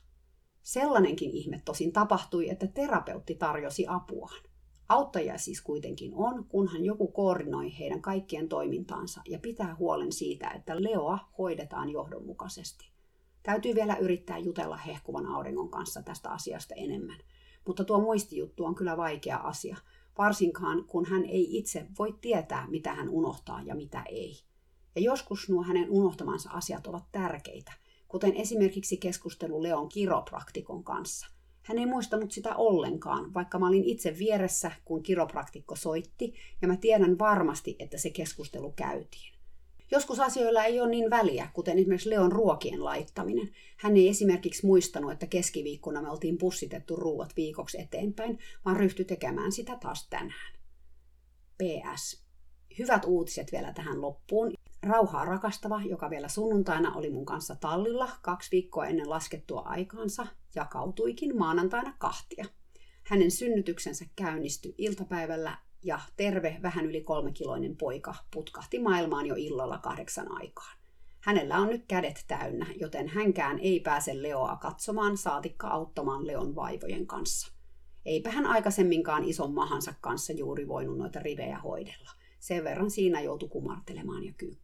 Sellainenkin ihme tosin tapahtui, että terapeutti tarjosi apuaan. Auttajia siis kuitenkin on, kunhan joku koordinoi heidän kaikkien toimintaansa ja pitää huolen siitä, että Leoa hoidetaan johdonmukaisesti. Täytyy vielä yrittää jutella hehkuvan auringon kanssa tästä asiasta enemmän. Mutta tuo muistijuttu on kyllä vaikea asia, varsinkaan kun hän ei itse voi tietää, mitä hän unohtaa ja mitä ei. Ja joskus nuo hänen unohtamansa asiat ovat tärkeitä, kuten esimerkiksi keskustelu Leon kiropraktikon kanssa. Hän ei muistanut sitä ollenkaan, vaikka mä olin itse vieressä, kun kiropraktikko soitti, ja mä tiedän varmasti, että se keskustelu käytiin. Joskus asioilla ei ole niin väliä, kuten esimerkiksi Leon ruokien laittaminen. Hän ei esimerkiksi muistanut, että keskiviikkona me oltiin pussitettu ruuat viikoksi eteenpäin, vaan ryhtyi tekemään sitä taas tänään. PS. Hyvät uutiset vielä tähän loppuun. Rauhaa rakastava, joka vielä sunnuntaina oli mun kanssa tallilla kaksi viikkoa ennen laskettua aikaansa, jakautuikin maanantaina kahtia. Hänen synnytyksensä käynnistyi iltapäivällä ja terve, vähän yli kolmekiloinen poika putkahti maailmaan jo illalla kahdeksan aikaan. Hänellä on nyt kädet täynnä, joten hänkään ei pääse Leoa katsomaan, saatikka auttamaan Leon vaivojen kanssa. Eipä hän aikaisemminkaan ison mahansa kanssa juuri voinut noita rivejä hoidella. Sen verran siinä joutui kumartelemaan ja kyykkimään.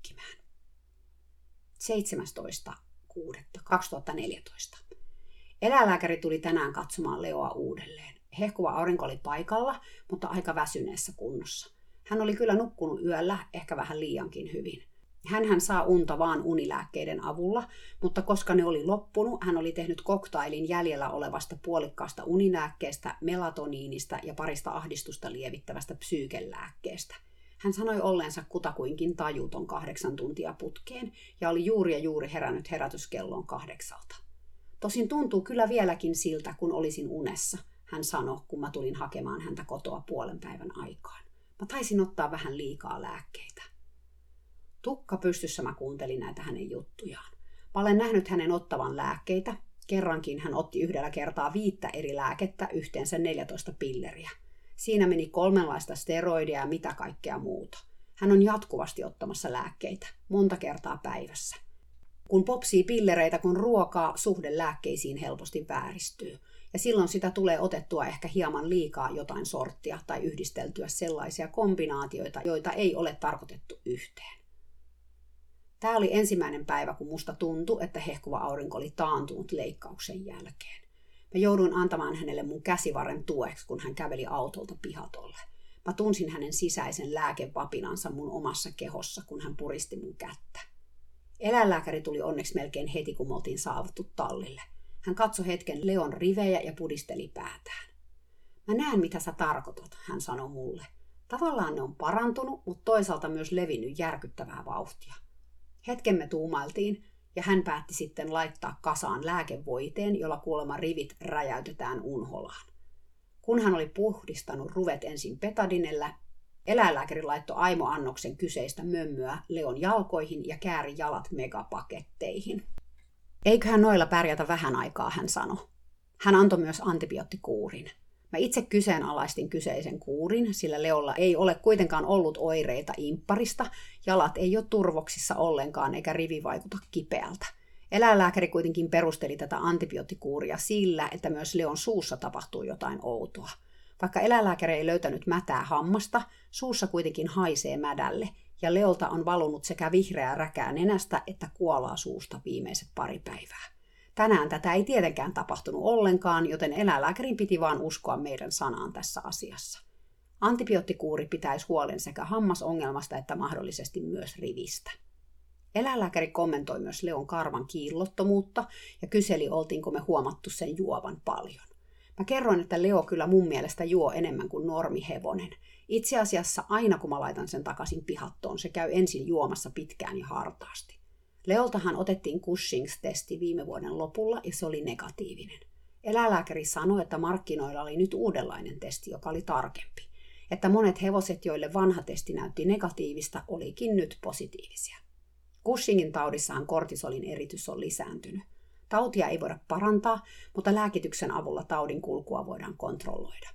17.6.2014. Eläinlääkäri tuli tänään katsomaan Leoa uudelleen. Hehkuva aurinko oli paikalla, mutta aika väsyneessä kunnossa. Hän oli kyllä nukkunut yöllä, ehkä vähän liiankin hyvin. Hänhän saa unta vaan unilääkkeiden avulla, mutta koska ne oli loppunut, hän oli tehnyt koktailin jäljellä olevasta puolikkaasta unilääkkeestä, melatoniinista ja parista ahdistusta lievittävästä psyykelääkkeestä. Hän sanoi olleensa kutakuinkin tajuton kahdeksan tuntia putkeen ja oli juuri ja juuri herännyt herätyskelloon kahdeksalta. Tosin tuntuu kyllä vieläkin siltä, kun olisin unessa, hän sanoi, kun mä tulin hakemaan häntä kotoa puolen päivän aikaan. Mä taisin ottaa vähän liikaa lääkkeitä. Tukka pystyssä mä kuuntelin näitä hänen juttujaan. Mä olen nähnyt hänen ottavan lääkkeitä. Kerrankin hän otti yhdellä kertaa viittä eri lääkettä, yhteensä 14 pilleriä. Siinä meni kolmenlaista steroidia ja mitä kaikkea muuta. Hän on jatkuvasti ottamassa lääkkeitä, monta kertaa päivässä. Kun popsii pillereitä kun ruokaa, suhde lääkkeisiin helposti vääristyy. Ja silloin sitä tulee otettua ehkä hieman liikaa jotain sorttia tai yhdisteltyä sellaisia kombinaatioita, joita ei ole tarkoitettu yhteen. Tämä oli ensimmäinen päivä, kun musta tuntui, että hehkuva aurinko oli taantunut leikkauksen jälkeen. Mä jouduin antamaan hänelle mun käsivarren tueksi, kun hän käveli autolta pihatolle. Mä tunsin hänen sisäisen lääkevapinansa mun omassa kehossa, kun hän puristi mun kättä. Eläinlääkäri tuli onneksi melkein heti, kun me oltiin saavuttu tallille. Hän katsoi hetken Leon rivejä ja pudisteli päätään. Mä näen, mitä sä tarkoitat, hän sanoi mulle. Tavallaan ne on parantunut, mutta toisaalta myös levinnyt järkyttävää vauhtia. Hetken me tuumailtiin, ja hän päätti sitten laittaa kasaan lääkevoiteen, jolla kuulemma rivit räjäytetään unholaan. Kun hän oli puhdistanut ruvet ensin petadinellä, eläinlääkäri laittoi aimoannoksen kyseistä mömmöä Leon jalkoihin ja kääri jalat megapaketteihin. Eiköhän noilla pärjätä vähän aikaa, hän sanoi. Hän antoi myös antibioottikuurin. Mä itse kyseenalaistin kyseisen kuurin, sillä Leolla ei ole kuitenkaan ollut oireita impparista, jalat ei ole turvoksissa ollenkaan eikä rivi vaikuta kipeältä. Eläinlääkäri kuitenkin perusteli tätä antibioottikuuria sillä, että myös Leon suussa tapahtuu jotain outoa. Vaikka eläinlääkäri ei löytänyt mätää hammasta, suussa kuitenkin haisee mädälle, ja Leolta on valunut sekä vihreää räkää nenästä että kuolaa suusta viimeiset pari päivää. Tänään tätä ei tietenkään tapahtunut ollenkaan, joten eläinlääkärin piti vaan uskoa meidän sanaan tässä asiassa. Antibioottikuuri pitäisi huolen sekä hammasongelmasta että mahdollisesti myös rivistä. Eläinlääkäri kommentoi myös Leon karvan kiillottomuutta ja kyseli, oltiinko me huomattu sen juovan paljon. Mä kerroin, että Leo kyllä mun mielestä juo enemmän kuin normihevonen. Itse asiassa aina kun mä laitan sen takaisin pihattoon, se käy ensin juomassa pitkään ja hartaasti. Leoltahan otettiin Cushings-testi viime vuoden lopulla ja se oli negatiivinen. Eläinlääkäri sanoi, että markkinoilla oli nyt uudenlainen testi, joka oli tarkempi. Että monet hevoset, joille vanha testi näytti negatiivista, olikin nyt positiivisia. Cushingin taudissahan kortisolin eritys on lisääntynyt. Tautia ei voida parantaa, mutta lääkityksen avulla taudin kulkua voidaan kontrolloida.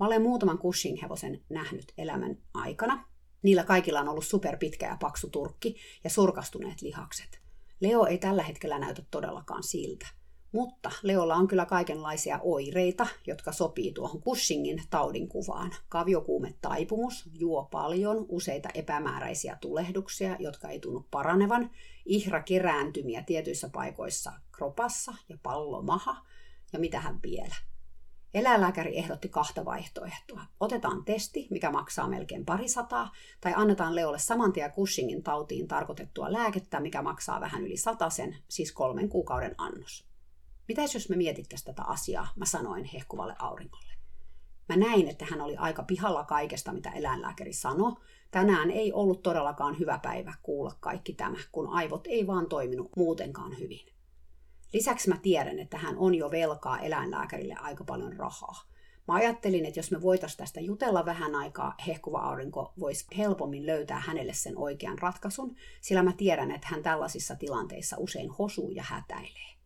Mä olen muutaman Cushing-hevosen nähnyt elämän aikana. Niillä kaikilla on ollut superpitkä ja paksu turkki ja surkastuneet lihakset. Leo ei tällä hetkellä näytä todellakaan siltä. Mutta Leolla on kyllä kaikenlaisia oireita, jotka sopii tuohon Cushingin taudin kuvaan. Kaviokuumetaipumus, juo paljon, useita epämääräisiä tulehduksia, jotka ei tunnu paranevan, ihra kerääntymiä tietyissä paikoissa kropassa ja pallomaha, ja mitä hän vielä. Eläinlääkäri ehdotti kahta vaihtoehtoa. Otetaan testi, mikä maksaa melkein parisataa, tai annetaan Leolle saman tien Cushingin tautiin tarkoitettua lääkettä, mikä maksaa vähän yli sen, siis kolmen kuukauden annos. Mitäs jos me mietittäisiin tätä asiaa, mä sanoin hehkuvalle aurinkolle. Mä näin, että hän oli aika pihalla kaikesta, mitä eläinlääkäri sanoi. Tänään ei ollut todellakaan hyvä päivä kuulla kaikki tämä, kun aivot ei vaan toiminut muutenkaan hyvin. Lisäksi mä tiedän, että hän on jo velkaa eläinlääkärille aika paljon rahaa. Mä ajattelin, että jos me voitaisiin tästä jutella vähän aikaa, hehkuva aurinko voisi helpommin löytää hänelle sen oikean ratkaisun, sillä mä tiedän, että hän tällaisissa tilanteissa usein hosuu ja hätäilee.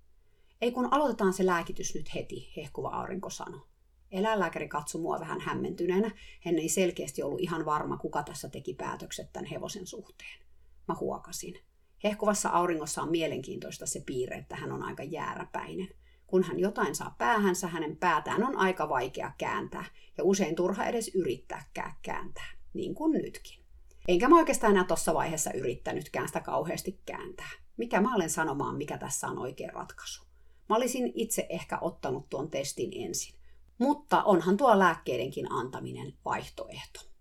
Ei kun aloitetaan se lääkitys nyt heti, hehkuva aurinko sanoi. Eläinlääkäri katsoi mua vähän hämmentyneenä. Hän ei selkeästi ollut ihan varma, kuka tässä teki päätökset tämän hevosen suhteen. Mä huokasin. Hehkuvassa auringossa on mielenkiintoista se piirre, että hän on aika jääräpäinen. Kun hän jotain saa päähänsä, hänen päätään on aika vaikea kääntää, ja usein turha edes yrittääkään kääntää, niin kuin nytkin. Enkä mä oikeastaan enää tuossa vaiheessa yrittänytkään sitä kauheasti kääntää. Mikä mä olen sanomaan, mikä tässä on oikea ratkaisu. Mä olisin itse ehkä ottanut tuon testin ensin. Mutta onhan tuo lääkkeidenkin antaminen vaihtoehto.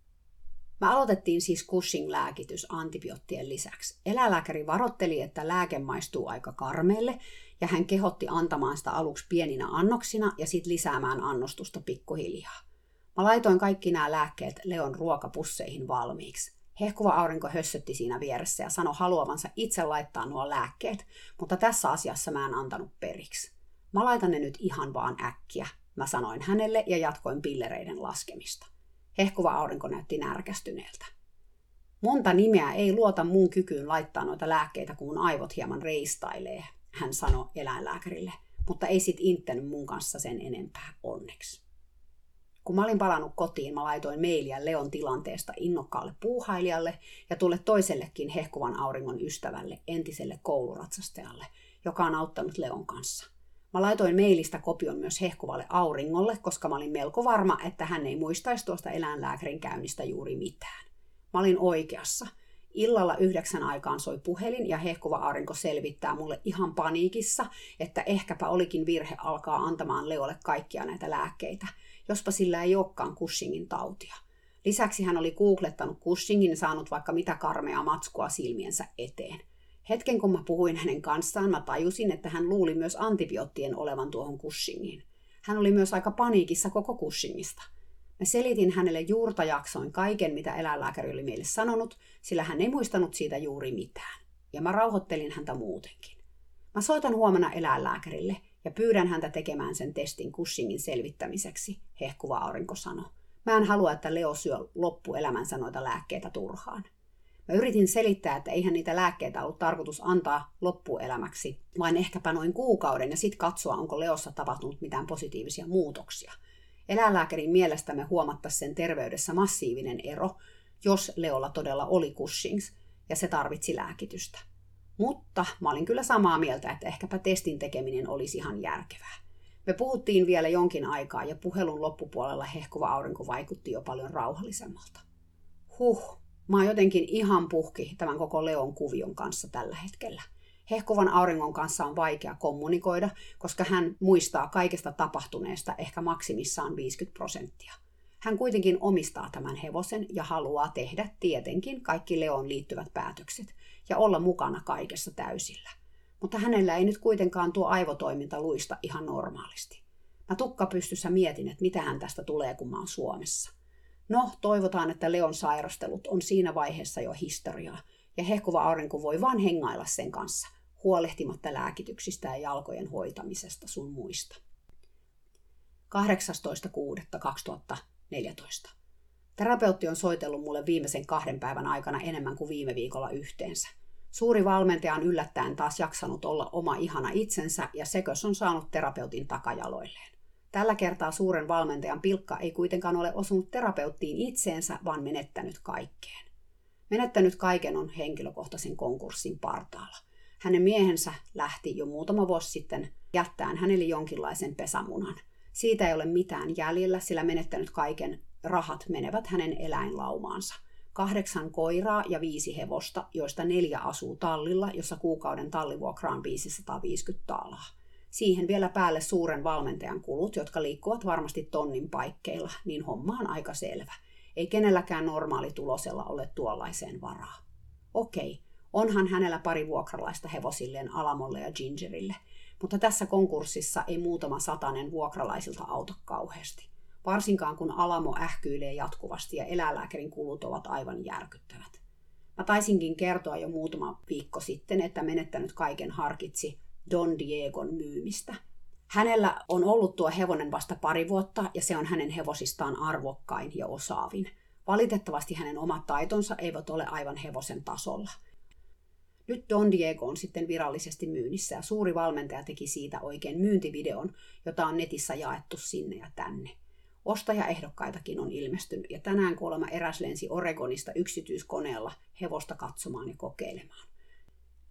Me aloitettiin siis Cushing-lääkitys antibioottien lisäksi. Eläinlääkäri varotteli, että lääke maistuu aika karmeelle, ja hän kehotti antamaan sitä aluksi pieninä annoksina ja sitten lisäämään annostusta pikkuhiljaa. Mä laitoin kaikki nämä lääkkeet Leon ruokapusseihin valmiiksi. Hehkuva aurinko hössötti siinä vieressä ja sanoi haluavansa itse laittaa nuo lääkkeet, mutta tässä asiassa mä en antanut periksi. Mä laitan ne nyt ihan vaan äkkiä, mä sanoin hänelle ja jatkoin pillereiden laskemista. Hehkuva aurinko näytti närkästyneeltä. Monta nimeä ei luota mun kykyyn laittaa noita lääkkeitä, kun aivot hieman reistailee, hän sanoi eläinlääkärille, mutta ei sit inttänyt mun kanssa sen enempää onneksi. Kun mä olin palannut kotiin, mä laitoin mailia Leon tilanteesta innokkaalle puuhailijalle ja tulle toisellekin hehkuvan auringon ystävälle, entiselle kouluratsastajalle, joka on auttanut Leon kanssa. Mä laitoin mailista kopion myös hehkuvalle auringolle, koska mä olin melko varma, että hän ei muistaisi tuosta eläinlääkärin käynnistä juuri mitään. Mä olin oikeassa. Illalla yhdeksän aikaan soi puhelin ja hehkuva aurinko selvittää mulle ihan paniikissa, että ehkäpä olikin virhe alkaa antamaan Leolle kaikkia näitä lääkkeitä – jospa sillä ei olekaan Cushingin tautia. Lisäksi hän oli googlettanut Cushingin ja saanut vaikka mitä karmea matskua silmiensä eteen. Hetken kun mä puhuin hänen kanssaan, mä tajusin, että hän luuli myös antibioottien olevan tuohon Cushingiin. Hän oli myös aika paniikissa koko Cushingista. Mä selitin hänelle juurta jaksoin kaiken, mitä eläinlääkäri oli meille sanonut, sillä hän ei muistanut siitä juuri mitään. Ja mä rauhoittelin häntä muutenkin. Mä soitan huomenna eläinlääkärille ja pyydän häntä tekemään sen testin Cushingin selvittämiseksi, hehkuva aurinko sanoi. Mä en halua, että Leo syö loppuelämänsä noita lääkkeitä turhaan. Mä yritin selittää, että eihän niitä lääkkeitä ollut tarkoitus antaa loppuelämäksi, vaan ehkäpä noin kuukauden ja sitten katsoa, onko Leossa tapahtunut mitään positiivisia muutoksia. Eläinlääkärin mielestä me huomattaisiin sen terveydessä massiivinen ero, jos Leolla todella oli Cushings ja se tarvitsi lääkitystä. Mutta mä olin kyllä samaa mieltä, että ehkäpä testin tekeminen olisi ihan järkevää. Me puhuttiin vielä jonkin aikaa ja puhelun loppupuolella hehkuva aurinko vaikutti jo paljon rauhallisemmalta. Huh, mä oon jotenkin ihan puhki tämän koko Leon kuvion kanssa tällä hetkellä. Hehkuvan auringon kanssa on vaikea kommunikoida, koska hän muistaa kaikesta tapahtuneesta ehkä maksimissaan 50 prosenttia. Hän kuitenkin omistaa tämän hevosen ja haluaa tehdä tietenkin kaikki Leon liittyvät päätökset ja olla mukana kaikessa täysillä. Mutta hänellä ei nyt kuitenkaan tuo aivotoiminta luista ihan normaalisti. Mä tukka pystyssä mietin, että mitä hän tästä tulee, kun mä oon Suomessa. No, toivotaan, että Leon sairastelut on siinä vaiheessa jo historiaa, ja hehkuva aurinko voi vain hengailla sen kanssa, huolehtimatta lääkityksistä ja jalkojen hoitamisesta sun muista. 18.6.2014. Terapeutti on soitellut mulle viimeisen kahden päivän aikana enemmän kuin viime viikolla yhteensä. Suuri valmentaja on yllättäen taas jaksanut olla oma ihana itsensä ja sekös on saanut terapeutin takajaloilleen. Tällä kertaa suuren valmentajan pilkka ei kuitenkaan ole osunut terapeuttiin itseensä, vaan menettänyt kaikkeen. Menettänyt kaiken on henkilökohtaisen konkurssin partaalla. Hänen miehensä lähti jo muutama vuosi sitten jättäen hänelle jonkinlaisen pesämunan. Siitä ei ole mitään jäljellä, sillä menettänyt kaiken rahat menevät hänen eläinlaumaansa. Kahdeksan koiraa ja viisi hevosta, joista neljä asuu tallilla, jossa kuukauden tallivuokra on 550 taalaa. Siihen vielä päälle suuren valmentajan kulut, jotka liikkuvat varmasti tonnin paikkeilla, niin homma on aika selvä. Ei kenelläkään normaali tulosella ole tuollaiseen varaa. Okei, onhan hänellä pari vuokralaista hevosilleen Alamolle ja Gingerille, mutta tässä konkurssissa ei muutama satanen vuokralaisilta auta kauheasti varsinkaan kun Alamo ähkyilee jatkuvasti ja eläinlääkärin kulut ovat aivan järkyttävät. Mä taisinkin kertoa jo muutama viikko sitten, että menettänyt kaiken harkitsi Don Diegon myymistä. Hänellä on ollut tuo hevonen vasta pari vuotta ja se on hänen hevosistaan arvokkain ja osaavin. Valitettavasti hänen omat taitonsa eivät ole aivan hevosen tasolla. Nyt Don Diego on sitten virallisesti myynnissä ja suuri valmentaja teki siitä oikein myyntivideon, jota on netissä jaettu sinne ja tänne. Ostajaehdokkaitakin on ilmestynyt ja tänään kuulemma eräs lensi Oregonista yksityiskoneella hevosta katsomaan ja kokeilemaan.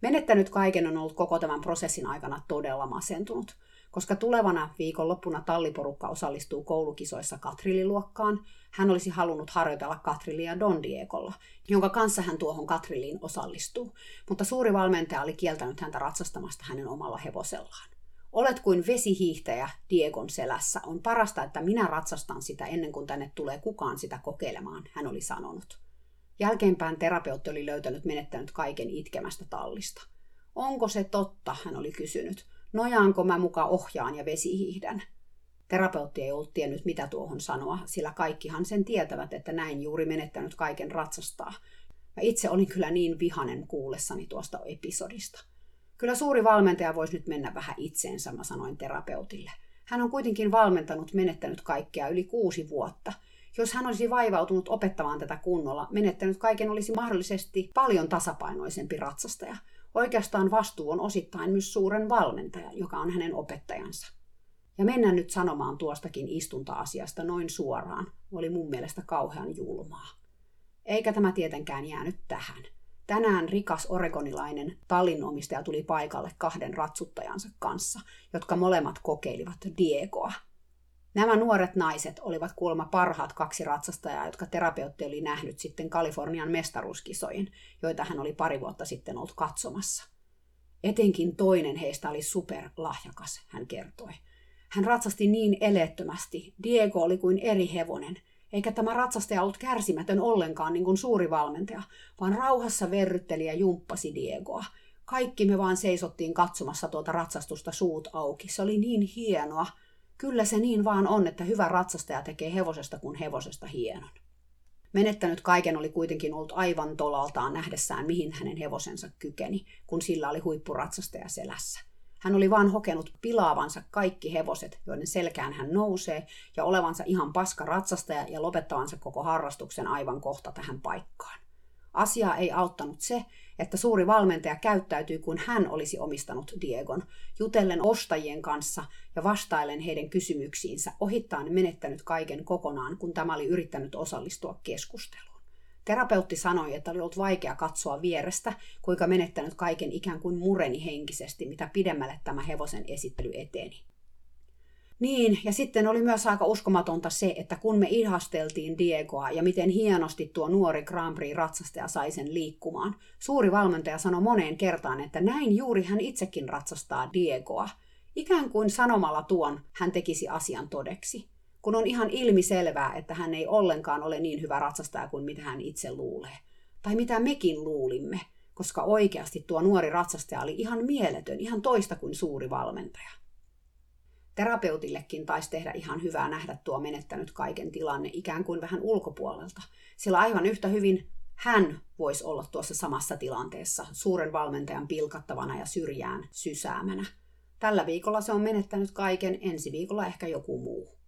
Menettänyt kaiken on ollut koko tämän prosessin aikana todella masentunut, koska tulevana viikonloppuna talliporukka osallistuu koulukisoissa Katrililuokkaan. Hän olisi halunnut harjoitella Katrilia Don Diegolla, jonka kanssa hän tuohon Katriliin osallistuu, mutta suuri valmentaja oli kieltänyt häntä ratsastamasta hänen omalla hevosellaan. Olet kuin vesihiihtäjä Diegon selässä. On parasta, että minä ratsastan sitä ennen kuin tänne tulee kukaan sitä kokeilemaan, hän oli sanonut. Jälkeenpäin terapeutti oli löytänyt menettänyt kaiken itkemästä tallista. Onko se totta, hän oli kysynyt. Nojaanko mä muka ohjaan ja vesihiihdän? Terapeutti ei ollut tiennyt, mitä tuohon sanoa, sillä kaikkihan sen tietävät, että näin juuri menettänyt kaiken ratsastaa. Mä itse olin kyllä niin vihanen kuullessani tuosta episodista. Kyllä suuri valmentaja voisi nyt mennä vähän itseensä, mä sanoin terapeutille. Hän on kuitenkin valmentanut menettänyt kaikkea yli kuusi vuotta. Jos hän olisi vaivautunut opettamaan tätä kunnolla, menettänyt kaiken olisi mahdollisesti paljon tasapainoisempi ratsastaja. Oikeastaan vastuu on osittain myös suuren valmentaja, joka on hänen opettajansa. Ja mennä nyt sanomaan tuostakin istunta-asiasta noin suoraan oli mun mielestä kauhean julmaa. Eikä tämä tietenkään jäänyt tähän. Tänään rikas oregonilainen tallinomistaja tuli paikalle kahden ratsuttajansa kanssa, jotka molemmat kokeilivat Diegoa. Nämä nuoret naiset olivat kuulemma parhaat kaksi ratsastajaa, jotka terapeutti oli nähnyt sitten Kalifornian mestaruuskisojen, joita hän oli pari vuotta sitten ollut katsomassa. Etenkin toinen heistä oli superlahjakas, hän kertoi. Hän ratsasti niin eleettömästi. Diego oli kuin eri hevonen – eikä tämä ratsastaja ollut kärsimätön ollenkaan niin kuin suuri valmentaja, vaan rauhassa verrytteli ja jumppasi Diegoa. Kaikki me vaan seisottiin katsomassa tuota ratsastusta suut auki. Se oli niin hienoa. Kyllä se niin vaan on, että hyvä ratsastaja tekee hevosesta kuin hevosesta hienon. Menettänyt kaiken oli kuitenkin ollut aivan tolaltaan nähdessään, mihin hänen hevosensa kykeni, kun sillä oli huippuratsastaja selässä. Hän oli vain hokenut pilaavansa kaikki hevoset, joiden selkään hän nousee, ja olevansa ihan paska ratsastaja ja lopettavansa koko harrastuksen aivan kohta tähän paikkaan. Asiaa ei auttanut se, että suuri valmentaja käyttäytyi kuin hän olisi omistanut Diegon, jutellen ostajien kanssa ja vastailen heidän kysymyksiinsä, ohittain menettänyt kaiken kokonaan, kun tämä oli yrittänyt osallistua keskusteluun. Terapeutti sanoi, että oli ollut vaikea katsoa vierestä, kuinka menettänyt kaiken ikään kuin mureni henkisesti, mitä pidemmälle tämä hevosen esittely eteni. Niin, ja sitten oli myös aika uskomatonta se, että kun me ihasteltiin Diegoa ja miten hienosti tuo nuori Grand Prix-ratsastaja sai sen liikkumaan, suuri valmentaja sanoi moneen kertaan, että näin juuri hän itsekin ratsastaa Diegoa. Ikään kuin sanomalla tuon hän tekisi asian todeksi kun on ihan ilmiselvää, että hän ei ollenkaan ole niin hyvä ratsastaja kuin mitä hän itse luulee. Tai mitä mekin luulimme, koska oikeasti tuo nuori ratsastaja oli ihan mieletön, ihan toista kuin suuri valmentaja. Terapeutillekin taisi tehdä ihan hyvää nähdä tuo menettänyt kaiken tilanne ikään kuin vähän ulkopuolelta, sillä aivan yhtä hyvin hän voisi olla tuossa samassa tilanteessa, suuren valmentajan pilkattavana ja syrjään sysäämänä. Tällä viikolla se on menettänyt kaiken, ensi viikolla ehkä joku muu.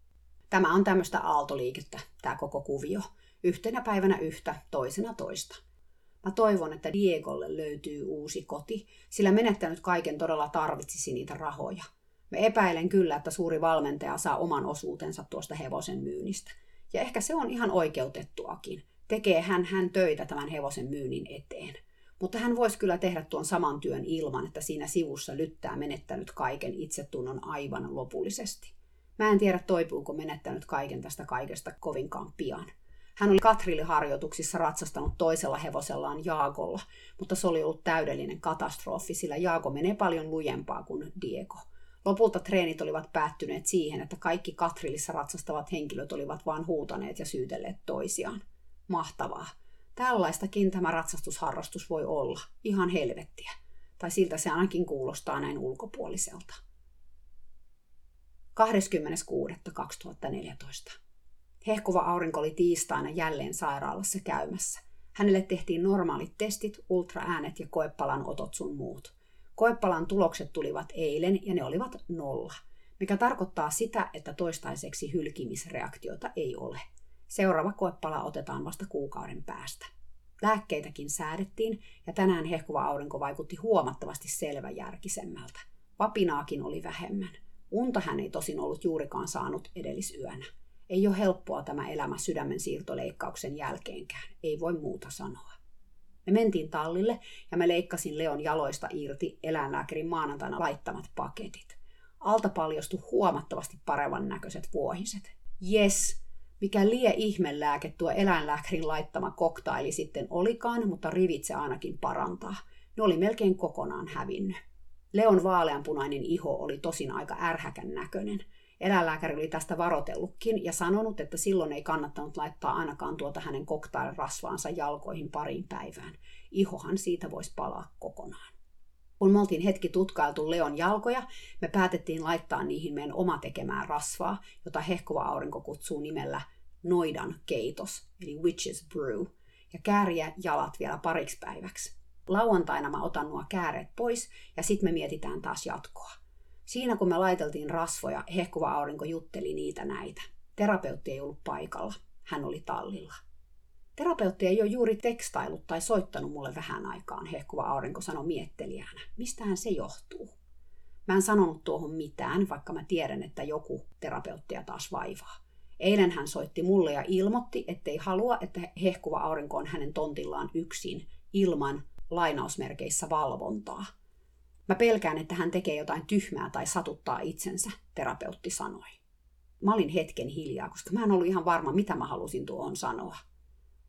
Tämä on tämmöistä aaltoliikettä, tämä koko kuvio. Yhtenä päivänä yhtä, toisena toista. Mä toivon, että Diegolle löytyy uusi koti, sillä menettänyt kaiken todella tarvitsisi niitä rahoja. Mä epäilen kyllä, että suuri valmentaja saa oman osuutensa tuosta hevosen myynnistä. Ja ehkä se on ihan oikeutettuakin. Tekee hän, hän töitä tämän hevosen myynnin eteen. Mutta hän voisi kyllä tehdä tuon saman työn ilman, että siinä sivussa lyttää menettänyt kaiken itsetunnon aivan lopullisesti. Mä en tiedä, toipuuko menettänyt kaiken tästä kaikesta kovinkaan pian. Hän oli Katrilli-harjoituksissa ratsastanut toisella hevosellaan Jaakolla, mutta se oli ollut täydellinen katastrofi, sillä Jaako menee paljon lujempaa kuin Diego. Lopulta treenit olivat päättyneet siihen, että kaikki Katrillissa ratsastavat henkilöt olivat vain huutaneet ja syytelleet toisiaan. Mahtavaa. Tällaistakin tämä ratsastusharrastus voi olla. Ihan helvettiä. Tai siltä se ainakin kuulostaa näin ulkopuoliselta. 26.2014. Hehkuva aurinko oli tiistaina jälleen sairaalassa käymässä. Hänelle tehtiin normaalit testit, ultraäänet ja koepalan otot sun muut. Koepalan tulokset tulivat eilen ja ne olivat nolla, mikä tarkoittaa sitä, että toistaiseksi hylkimisreaktiota ei ole. Seuraava koepala otetaan vasta kuukauden päästä. Lääkkeitäkin säädettiin ja tänään hehkuva aurinko vaikutti huomattavasti selväjärkisemmältä. Vapinaakin oli vähemmän. Unta hän ei tosin ollut juurikaan saanut edellisyönä. Ei ole helppoa tämä elämä sydämen siirtoleikkauksen jälkeenkään, ei voi muuta sanoa. Me mentiin tallille ja mä leikkasin Leon jaloista irti eläinlääkärin maanantaina laittamat paketit. Alta paljastui huomattavasti paremman näköiset vuohiset. Yes, mikä lie ihmelääke tuo eläinlääkärin laittama koktaili sitten olikaan, mutta rivit se ainakin parantaa. Ne oli melkein kokonaan hävinnyt. Leon vaaleanpunainen iho oli tosin aika ärhäkän näköinen. Eläinlääkäri oli tästä varotellutkin ja sanonut, että silloin ei kannattanut laittaa ainakaan tuota hänen koktailrasvaansa jalkoihin pariin päivään. Ihohan siitä voisi palaa kokonaan. Kun me oltiin hetki tutkailtu Leon jalkoja, me päätettiin laittaa niihin meidän oma tekemään rasvaa, jota hehkuva aurinko kutsuu nimellä noidan keitos, eli witch's brew, ja kääriä jalat vielä pariksi päiväksi. Lauantaina mä otan nuo kääreet pois ja sitten me mietitään taas jatkoa. Siinä kun me laiteltiin rasvoja, hehkuva aurinko jutteli niitä näitä. Terapeutti ei ollut paikalla. Hän oli tallilla. Terapeutti ei ole juuri tekstailut tai soittanut mulle vähän aikaan, hehkuva aurinko sanoi miettelijänä. Mistähän se johtuu? Mä en sanonut tuohon mitään, vaikka mä tiedän, että joku terapeuttia taas vaivaa. Eilen hän soitti mulle ja ilmoitti, ettei halua, että hehkuva aurinko on hänen tontillaan yksin, ilman lainausmerkeissä valvontaa. Mä pelkään, että hän tekee jotain tyhmää tai satuttaa itsensä, terapeutti sanoi. Mä olin hetken hiljaa, koska mä en ollut ihan varma, mitä mä halusin tuohon sanoa.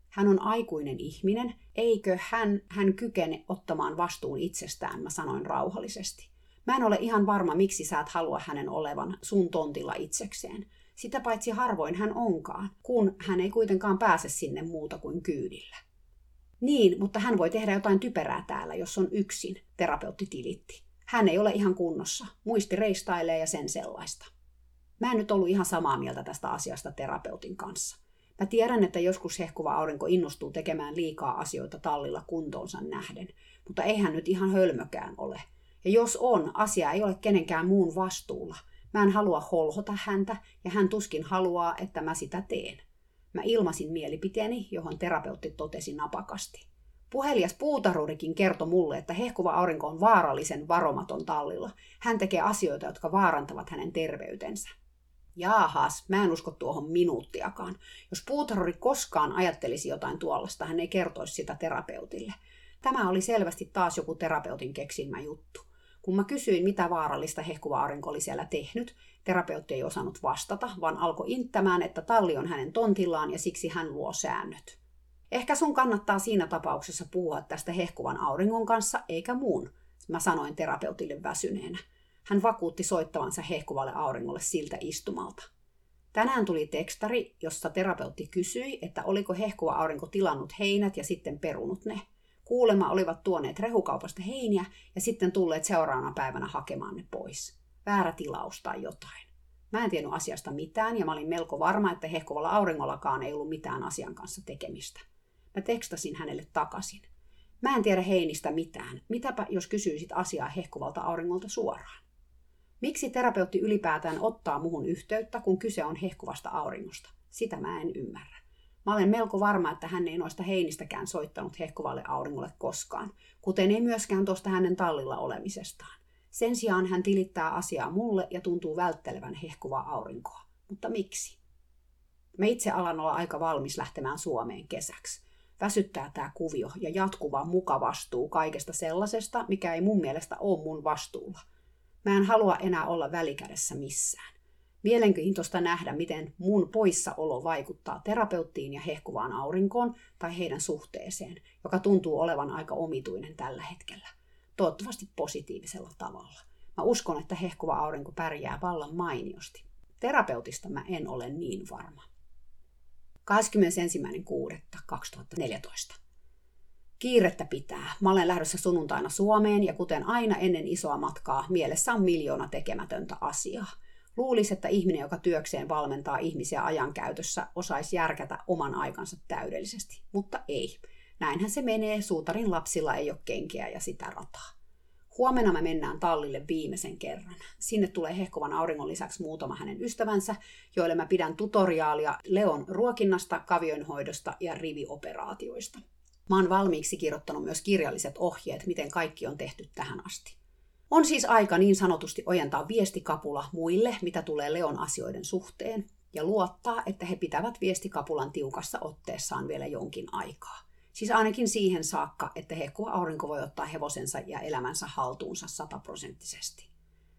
Hän on aikuinen ihminen, eikö hän, hän kykene ottamaan vastuun itsestään, mä sanoin rauhallisesti. Mä en ole ihan varma, miksi sä et halua hänen olevan sun tontilla itsekseen. Sitä paitsi harvoin hän onkaan, kun hän ei kuitenkaan pääse sinne muuta kuin kyydillä. Niin, mutta hän voi tehdä jotain typerää täällä, jos on yksin, terapeutti tilitti. Hän ei ole ihan kunnossa. Muisti reistailee ja sen sellaista. Mä en nyt ollut ihan samaa mieltä tästä asiasta terapeutin kanssa. Mä tiedän, että joskus hehkuva aurinko innostuu tekemään liikaa asioita tallilla kuntoonsa nähden, mutta eihän nyt ihan hölmökään ole. Ja jos on, asia ei ole kenenkään muun vastuulla. Mä en halua holhota häntä, ja hän tuskin haluaa, että mä sitä teen. Mä ilmasin mielipiteeni, johon terapeutti totesi napakasti. Puhelias puutarurikin kertoi mulle, että hehkuva aurinko on vaarallisen varomaton tallilla. Hän tekee asioita, jotka vaarantavat hänen terveytensä. Jaahas, mä en usko tuohon minuuttiakaan. Jos puutaruri koskaan ajattelisi jotain tuollaista, hän ei kertoisi sitä terapeutille. Tämä oli selvästi taas joku terapeutin keksimä juttu. Kun mä kysyin, mitä vaarallista hehkuva aurinko oli siellä tehnyt, terapeutti ei osannut vastata, vaan alkoi inttämään, että talli on hänen tontillaan ja siksi hän luo säännöt. Ehkä sun kannattaa siinä tapauksessa puhua tästä hehkuvan auringon kanssa, eikä muun, mä sanoin terapeutille väsyneenä. Hän vakuutti soittavansa hehkuvalle auringolle siltä istumalta. Tänään tuli tekstari, jossa terapeutti kysyi, että oliko hehkuva aurinko tilannut heinät ja sitten perunut ne. Kuulema olivat tuoneet rehukaupasta heiniä ja sitten tulleet seuraavana päivänä hakemaan ne pois. Väärä tilaus tai jotain. Mä en tiennyt asiasta mitään ja mä olin melko varma, että hehkuvalla auringollakaan ei ollut mitään asian kanssa tekemistä. Mä tekstasin hänelle takaisin. Mä en tiedä heinistä mitään. Mitäpä jos kysyisit asiaa hehkuvalta auringolta suoraan? Miksi terapeutti ylipäätään ottaa muhun yhteyttä, kun kyse on hehkuvasta auringosta? Sitä mä en ymmärrä. Mä olen melko varma, että hän ei noista heinistäkään soittanut hehkuvalle auringolle koskaan, kuten ei myöskään tuosta hänen tallilla olemisestaan. Sen sijaan hän tilittää asiaa mulle ja tuntuu välttelevän hehkuvaa aurinkoa. Mutta miksi? Mä itse alan olla aika valmis lähtemään Suomeen kesäksi. Väsyttää tämä kuvio ja jatkuva mukavastuu kaikesta sellaisesta, mikä ei mun mielestä ole mun vastuulla. Mä en halua enää olla välikädessä missään. Mielenkiintoista nähdä, miten mun poissaolo vaikuttaa terapeuttiin ja hehkuvaan aurinkoon tai heidän suhteeseen, joka tuntuu olevan aika omituinen tällä hetkellä. Toivottavasti positiivisella tavalla. Mä uskon, että hehkuva aurinko pärjää vallan mainiosti. Terapeutista mä en ole niin varma. 21.6.2014. Kiirettä pitää. Mä olen lähdössä sunnuntaina Suomeen ja kuten aina ennen isoa matkaa, mielessä on miljoona tekemätöntä asiaa. Luulisi, että ihminen, joka työkseen valmentaa ihmisiä ajankäytössä, osaisi järkätä oman aikansa täydellisesti, mutta ei. Näinhän se menee, suutarin lapsilla ei ole kenkiä ja sitä rataa. Huomenna me mennään tallille viimeisen kerran. Sinne tulee hehkovan auringon lisäksi muutama hänen ystävänsä, joille mä pidän tutoriaalia Leon ruokinnasta, kavioinhoidosta ja rivioperaatioista. Mä oon valmiiksi kirjoittanut myös kirjalliset ohjeet, miten kaikki on tehty tähän asti. On siis aika niin sanotusti ojentaa viestikapula muille, mitä tulee Leon asioiden suhteen, ja luottaa, että he pitävät viestikapulan tiukassa otteessaan vielä jonkin aikaa. Siis ainakin siihen saakka, että hehkuva aurinko voi ottaa hevosensa ja elämänsä haltuunsa sataprosenttisesti.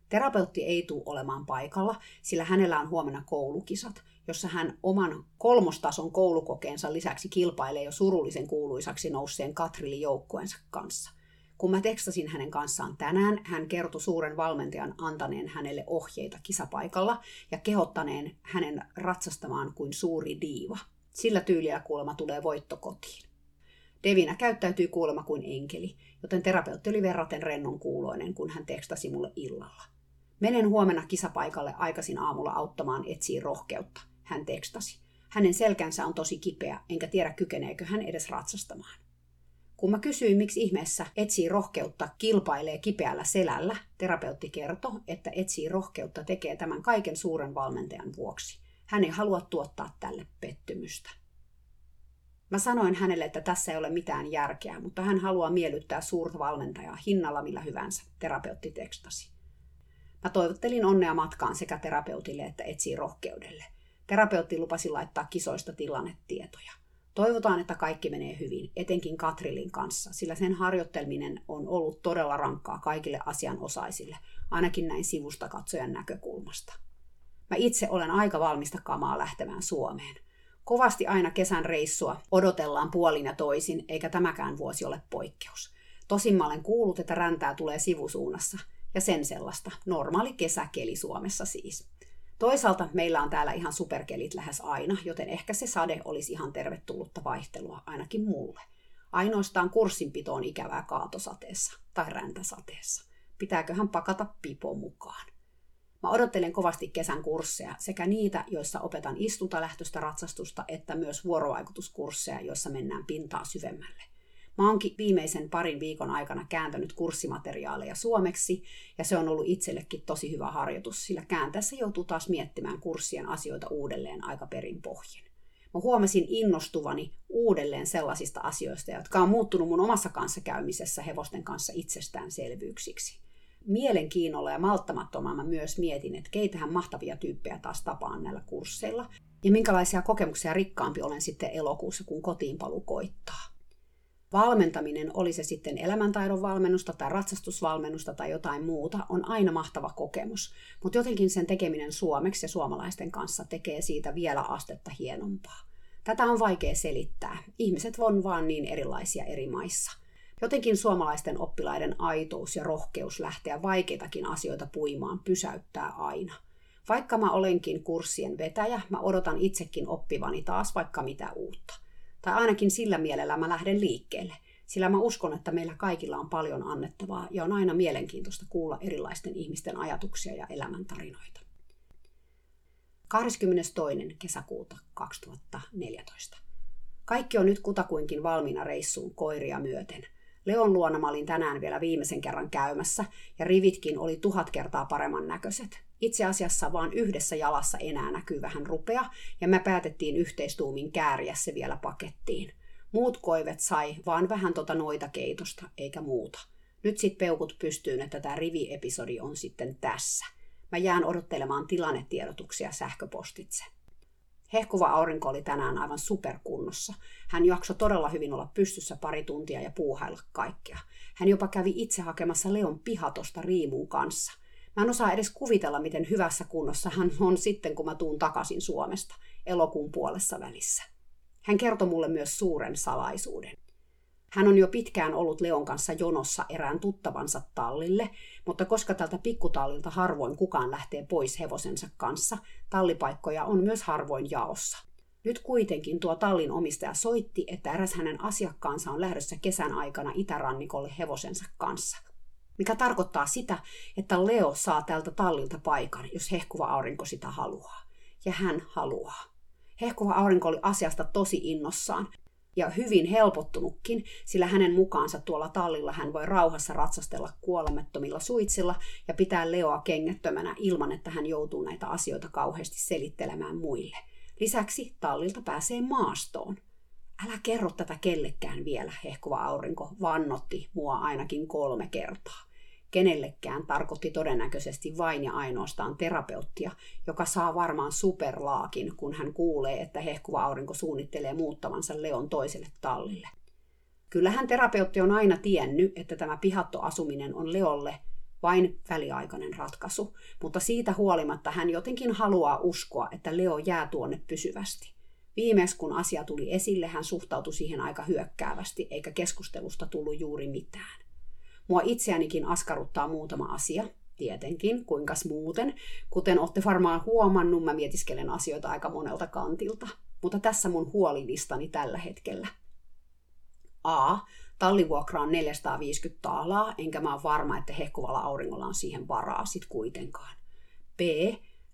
Terapeutti ei tule olemaan paikalla, sillä hänellä on huomenna koulukisat, jossa hän oman kolmostason koulukokeensa lisäksi kilpailee jo surullisen kuuluisaksi nousseen Katrilin joukkueensa kanssa. Kun mä tekstasin hänen kanssaan tänään, hän kertoi suuren valmentajan antaneen hänelle ohjeita kisapaikalla ja kehottaneen hänen ratsastamaan kuin suuri diiva. Sillä tyylillä kuulemma tulee voitto kotiin. Devina käyttäytyy kuulemma kuin enkeli, joten terapeutti oli verraten rennon kuuloinen, kun hän tekstasi mulle illalla. Menen huomenna kisapaikalle aikaisin aamulla auttamaan etsiä rohkeutta, hän tekstasi. Hänen selkänsä on tosi kipeä, enkä tiedä kykeneekö hän edes ratsastamaan. Kun mä kysyin, miksi ihmeessä etsii rohkeutta kilpailee kipeällä selällä, terapeutti kertoi, että etsii rohkeutta tekee tämän kaiken suuren valmentajan vuoksi. Hän ei halua tuottaa tälle pettymystä. Mä sanoin hänelle, että tässä ei ole mitään järkeä, mutta hän haluaa miellyttää suurta valmentajaa hinnalla millä hyvänsä, terapeutti tekstasi. Mä toivottelin onnea matkaan sekä terapeutille että etsii rohkeudelle. Terapeutti lupasi laittaa kisoista tilannetietoja. Toivotaan, että kaikki menee hyvin, etenkin Katrilin kanssa, sillä sen harjoittelminen on ollut todella rankkaa kaikille asianosaisille, ainakin näin sivusta katsojan näkökulmasta. Mä itse olen aika valmista kamaa lähtemään Suomeen. Kovasti aina kesän reissua odotellaan puolin ja toisin, eikä tämäkään vuosi ole poikkeus. Tosin mä olen kuullut, että räntää tulee sivusuunnassa, ja sen sellaista. Normaali kesäkeli Suomessa siis. Toisaalta meillä on täällä ihan superkelit lähes aina, joten ehkä se sade olisi ihan tervetullutta vaihtelua ainakin mulle. Ainoastaan kurssinpito on ikävää kaatosateessa tai räntäsateessa. Pitääköhän pakata pipo mukaan? Mä odottelen kovasti kesän kursseja, sekä niitä, joissa opetan istuntalähtöistä ratsastusta, että myös vuorovaikutuskursseja, joissa mennään pintaa syvemmälle. Mä oonkin viimeisen parin viikon aikana kääntänyt kurssimateriaaleja suomeksi, ja se on ollut itsellekin tosi hyvä harjoitus, sillä kääntäessä joutuu taas miettimään kurssien asioita uudelleen aika perin pohjin. Mä huomasin innostuvani uudelleen sellaisista asioista, jotka on muuttunut mun omassa kanssakäymisessä hevosten kanssa itsestäänselvyyksiksi. Mielenkiinnolla ja malttamattomana mä myös mietin, että keitähän mahtavia tyyppejä taas tapaan näillä kursseilla, ja minkälaisia kokemuksia rikkaampi olen sitten elokuussa, kun kotiinpalu koittaa valmentaminen, oli se sitten elämäntaidon valmennusta tai ratsastusvalmennusta tai jotain muuta, on aina mahtava kokemus. Mutta jotenkin sen tekeminen suomeksi ja suomalaisten kanssa tekee siitä vielä astetta hienompaa. Tätä on vaikea selittää. Ihmiset on vaan niin erilaisia eri maissa. Jotenkin suomalaisten oppilaiden aitous ja rohkeus lähteä vaikeitakin asioita puimaan pysäyttää aina. Vaikka mä olenkin kurssien vetäjä, mä odotan itsekin oppivani taas vaikka mitä uutta. Tai ainakin sillä mielellä mä lähden liikkeelle, sillä mä uskon, että meillä kaikilla on paljon annettavaa ja on aina mielenkiintoista kuulla erilaisten ihmisten ajatuksia ja elämäntarinoita. 22. kesäkuuta 2014. Kaikki on nyt kutakuinkin valmiina reissuun koiria myöten. Leon luona mä olin tänään vielä viimeisen kerran käymässä, ja rivitkin oli tuhat kertaa paremman näköiset. Itse asiassa vaan yhdessä jalassa enää näkyy vähän rupea, ja me päätettiin yhteistuumin kääriä se vielä pakettiin. Muut koivet sai vaan vähän tota noita keitosta, eikä muuta. Nyt sit peukut pystyyn, että tämä riviepisodi on sitten tässä. Mä jään odottelemaan tilannetiedotuksia sähköpostitse. Hehkuva aurinko oli tänään aivan superkunnossa. Hän jaksoi todella hyvin olla pystyssä pari tuntia ja puuhailla kaikkea. Hän jopa kävi itse hakemassa Leon pihatosta riimun kanssa. Mä en osaa edes kuvitella, miten hyvässä kunnossa hän on sitten, kun mä tuun takaisin Suomesta, elokuun puolessa välissä. Hän kertoi mulle myös suuren salaisuuden. Hän on jo pitkään ollut Leon kanssa jonossa erään tuttavansa tallille, mutta koska tältä pikkutallilta harvoin kukaan lähtee pois hevosensa kanssa, tallipaikkoja on myös harvoin jaossa. Nyt kuitenkin tuo tallin omistaja soitti, että eräs hänen asiakkaansa on lähdössä kesän aikana itärannikolle hevosensa kanssa. Mikä tarkoittaa sitä, että Leo saa tältä tallilta paikan, jos hehkuva aurinko sitä haluaa. Ja hän haluaa. Hehkuva aurinko oli asiasta tosi innossaan, ja hyvin helpottunutkin, sillä hänen mukaansa tuolla tallilla hän voi rauhassa ratsastella kuolemattomilla suitsilla ja pitää Leoa kengättömänä ilman, että hän joutuu näitä asioita kauheasti selittelemään muille. Lisäksi tallilta pääsee maastoon. Älä kerro tätä kellekään vielä, hehkuva aurinko vannotti mua ainakin kolme kertaa kenellekään tarkoitti todennäköisesti vain ja ainoastaan terapeuttia, joka saa varmaan superlaakin, kun hän kuulee, että hehkuva aurinko suunnittelee muuttavansa Leon toiselle tallille. Kyllähän terapeutti on aina tiennyt, että tämä pihattoasuminen on Leolle vain väliaikainen ratkaisu, mutta siitä huolimatta hän jotenkin haluaa uskoa, että Leo jää tuonne pysyvästi. Viimeis kun asia tuli esille, hän suhtautui siihen aika hyökkäävästi, eikä keskustelusta tullut juuri mitään. Mua itseänikin askarruttaa muutama asia, tietenkin, kuinkas muuten. Kuten olette varmaan huomannut, mä mietiskelen asioita aika monelta kantilta. Mutta tässä mun huolilistani tällä hetkellä. A. Tallivuokra on 450 taalaa, enkä mä oon varma, että hehkuvalla auringolla on siihen varaa sit kuitenkaan. B.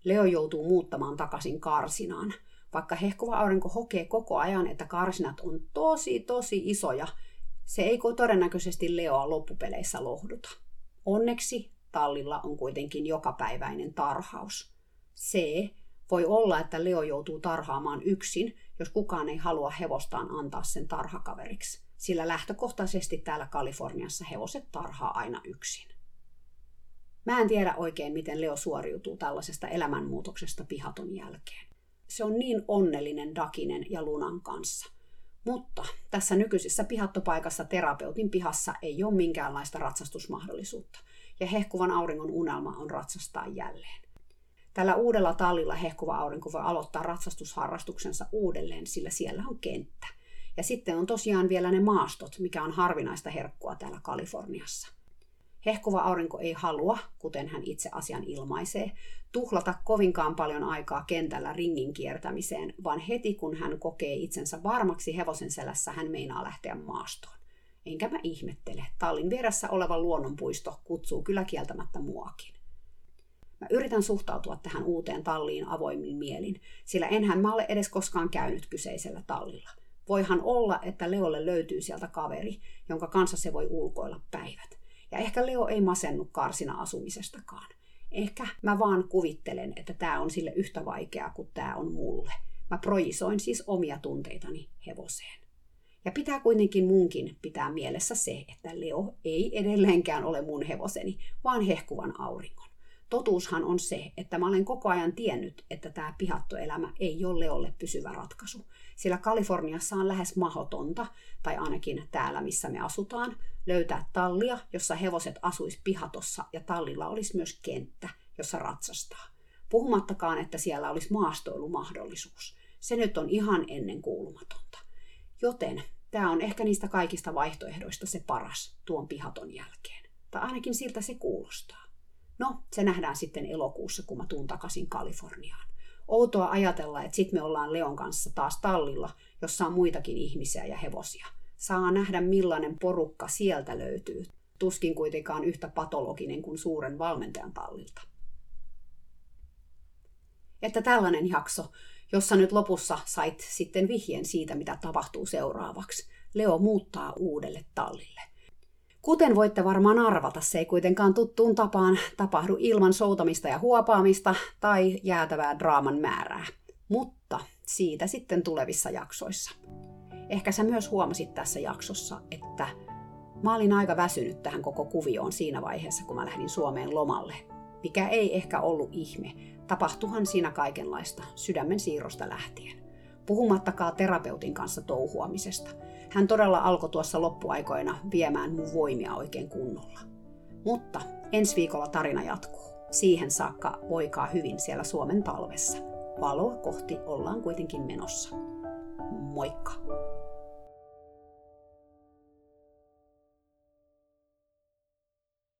Leo joutuu muuttamaan takaisin karsinaan. Vaikka hehkuva aurinko hokee koko ajan, että karsinat on tosi tosi isoja, se ei todennäköisesti Leoa loppupeleissä lohduta. Onneksi tallilla on kuitenkin jokapäiväinen tarhaus. C. Voi olla, että Leo joutuu tarhaamaan yksin, jos kukaan ei halua hevostaan antaa sen tarhakaveriksi, sillä lähtökohtaisesti täällä Kaliforniassa hevoset tarhaa aina yksin. Mä en tiedä oikein, miten Leo suoriutuu tällaisesta elämänmuutoksesta pihaton jälkeen. Se on niin onnellinen Dakinen ja Lunan kanssa – mutta tässä nykyisessä pihattopaikassa terapeutin pihassa ei ole minkäänlaista ratsastusmahdollisuutta, ja hehkuvan auringon unelma on ratsastaa jälleen. Tällä uudella tallilla hehkuva aurinko voi aloittaa ratsastusharrastuksensa uudelleen, sillä siellä on kenttä. Ja sitten on tosiaan vielä ne maastot, mikä on harvinaista herkkua täällä Kaliforniassa. Hehkuva aurinko ei halua, kuten hän itse asian ilmaisee, tuhlata kovinkaan paljon aikaa kentällä ringin kiertämiseen, vaan heti kun hän kokee itsensä varmaksi hevosen selässä, hän meinaa lähteä maastoon. Enkä mä ihmettele, tallin vieressä oleva luonnonpuisto kutsuu kyllä kieltämättä muakin. Mä yritän suhtautua tähän uuteen talliin avoimin mielin, sillä enhän mä ole edes koskaan käynyt kyseisellä tallilla. Voihan olla, että Leolle löytyy sieltä kaveri, jonka kanssa se voi ulkoilla päivät. Ja ehkä Leo ei masennu karsina asumisestakaan. Ehkä mä vaan kuvittelen, että tämä on sille yhtä vaikeaa kuin tämä on mulle. Mä projisoin siis omia tunteitani hevoseen. Ja pitää kuitenkin munkin pitää mielessä se, että Leo ei edelleenkään ole mun hevoseni, vaan hehkuvan auringon. Totuushan on se, että mä olen koko ajan tiennyt, että tämä pihattoelämä ei ole Leolle pysyvä ratkaisu. Sillä Kaliforniassa on lähes mahotonta, tai ainakin täällä missä me asutaan, löytää tallia, jossa hevoset asuis pihatossa ja tallilla olisi myös kenttä, jossa ratsastaa. Puhumattakaan, että siellä olisi maastoilumahdollisuus. Se nyt on ihan ennen kuulumatonta. Joten tämä on ehkä niistä kaikista vaihtoehdoista se paras tuon pihaton jälkeen. Tai ainakin siltä se kuulostaa. No, se nähdään sitten elokuussa, kun mä tuun takaisin Kaliforniaan. Outoa ajatella, että sit me ollaan Leon kanssa taas tallilla, jossa on muitakin ihmisiä ja hevosia – Saa nähdä millainen porukka sieltä löytyy. Tuskin kuitenkaan yhtä patologinen kuin suuren valmentajan tallilta. Että tällainen jakso, jossa nyt lopussa sait sitten vihjeen siitä, mitä tapahtuu seuraavaksi. Leo muuttaa uudelle tallille. Kuten voitte varmaan arvata, se ei kuitenkaan tuttuun tapaan tapahdu ilman soutamista ja huopaamista tai jäätävää draaman määrää. Mutta siitä sitten tulevissa jaksoissa. Ehkä sä myös huomasit tässä jaksossa, että mä olin aika väsynyt tähän koko kuvioon siinä vaiheessa, kun mä lähdin Suomeen lomalle. Mikä ei ehkä ollut ihme. Tapahtuhan siinä kaikenlaista sydämen siirrosta lähtien. Puhumattakaan terapeutin kanssa touhuamisesta. Hän todella alkoi tuossa loppuaikoina viemään mun voimia oikein kunnolla. Mutta ensi viikolla tarina jatkuu. Siihen saakka voikaa hyvin siellä Suomen talvessa. Valoa kohti ollaan kuitenkin menossa. Moikka!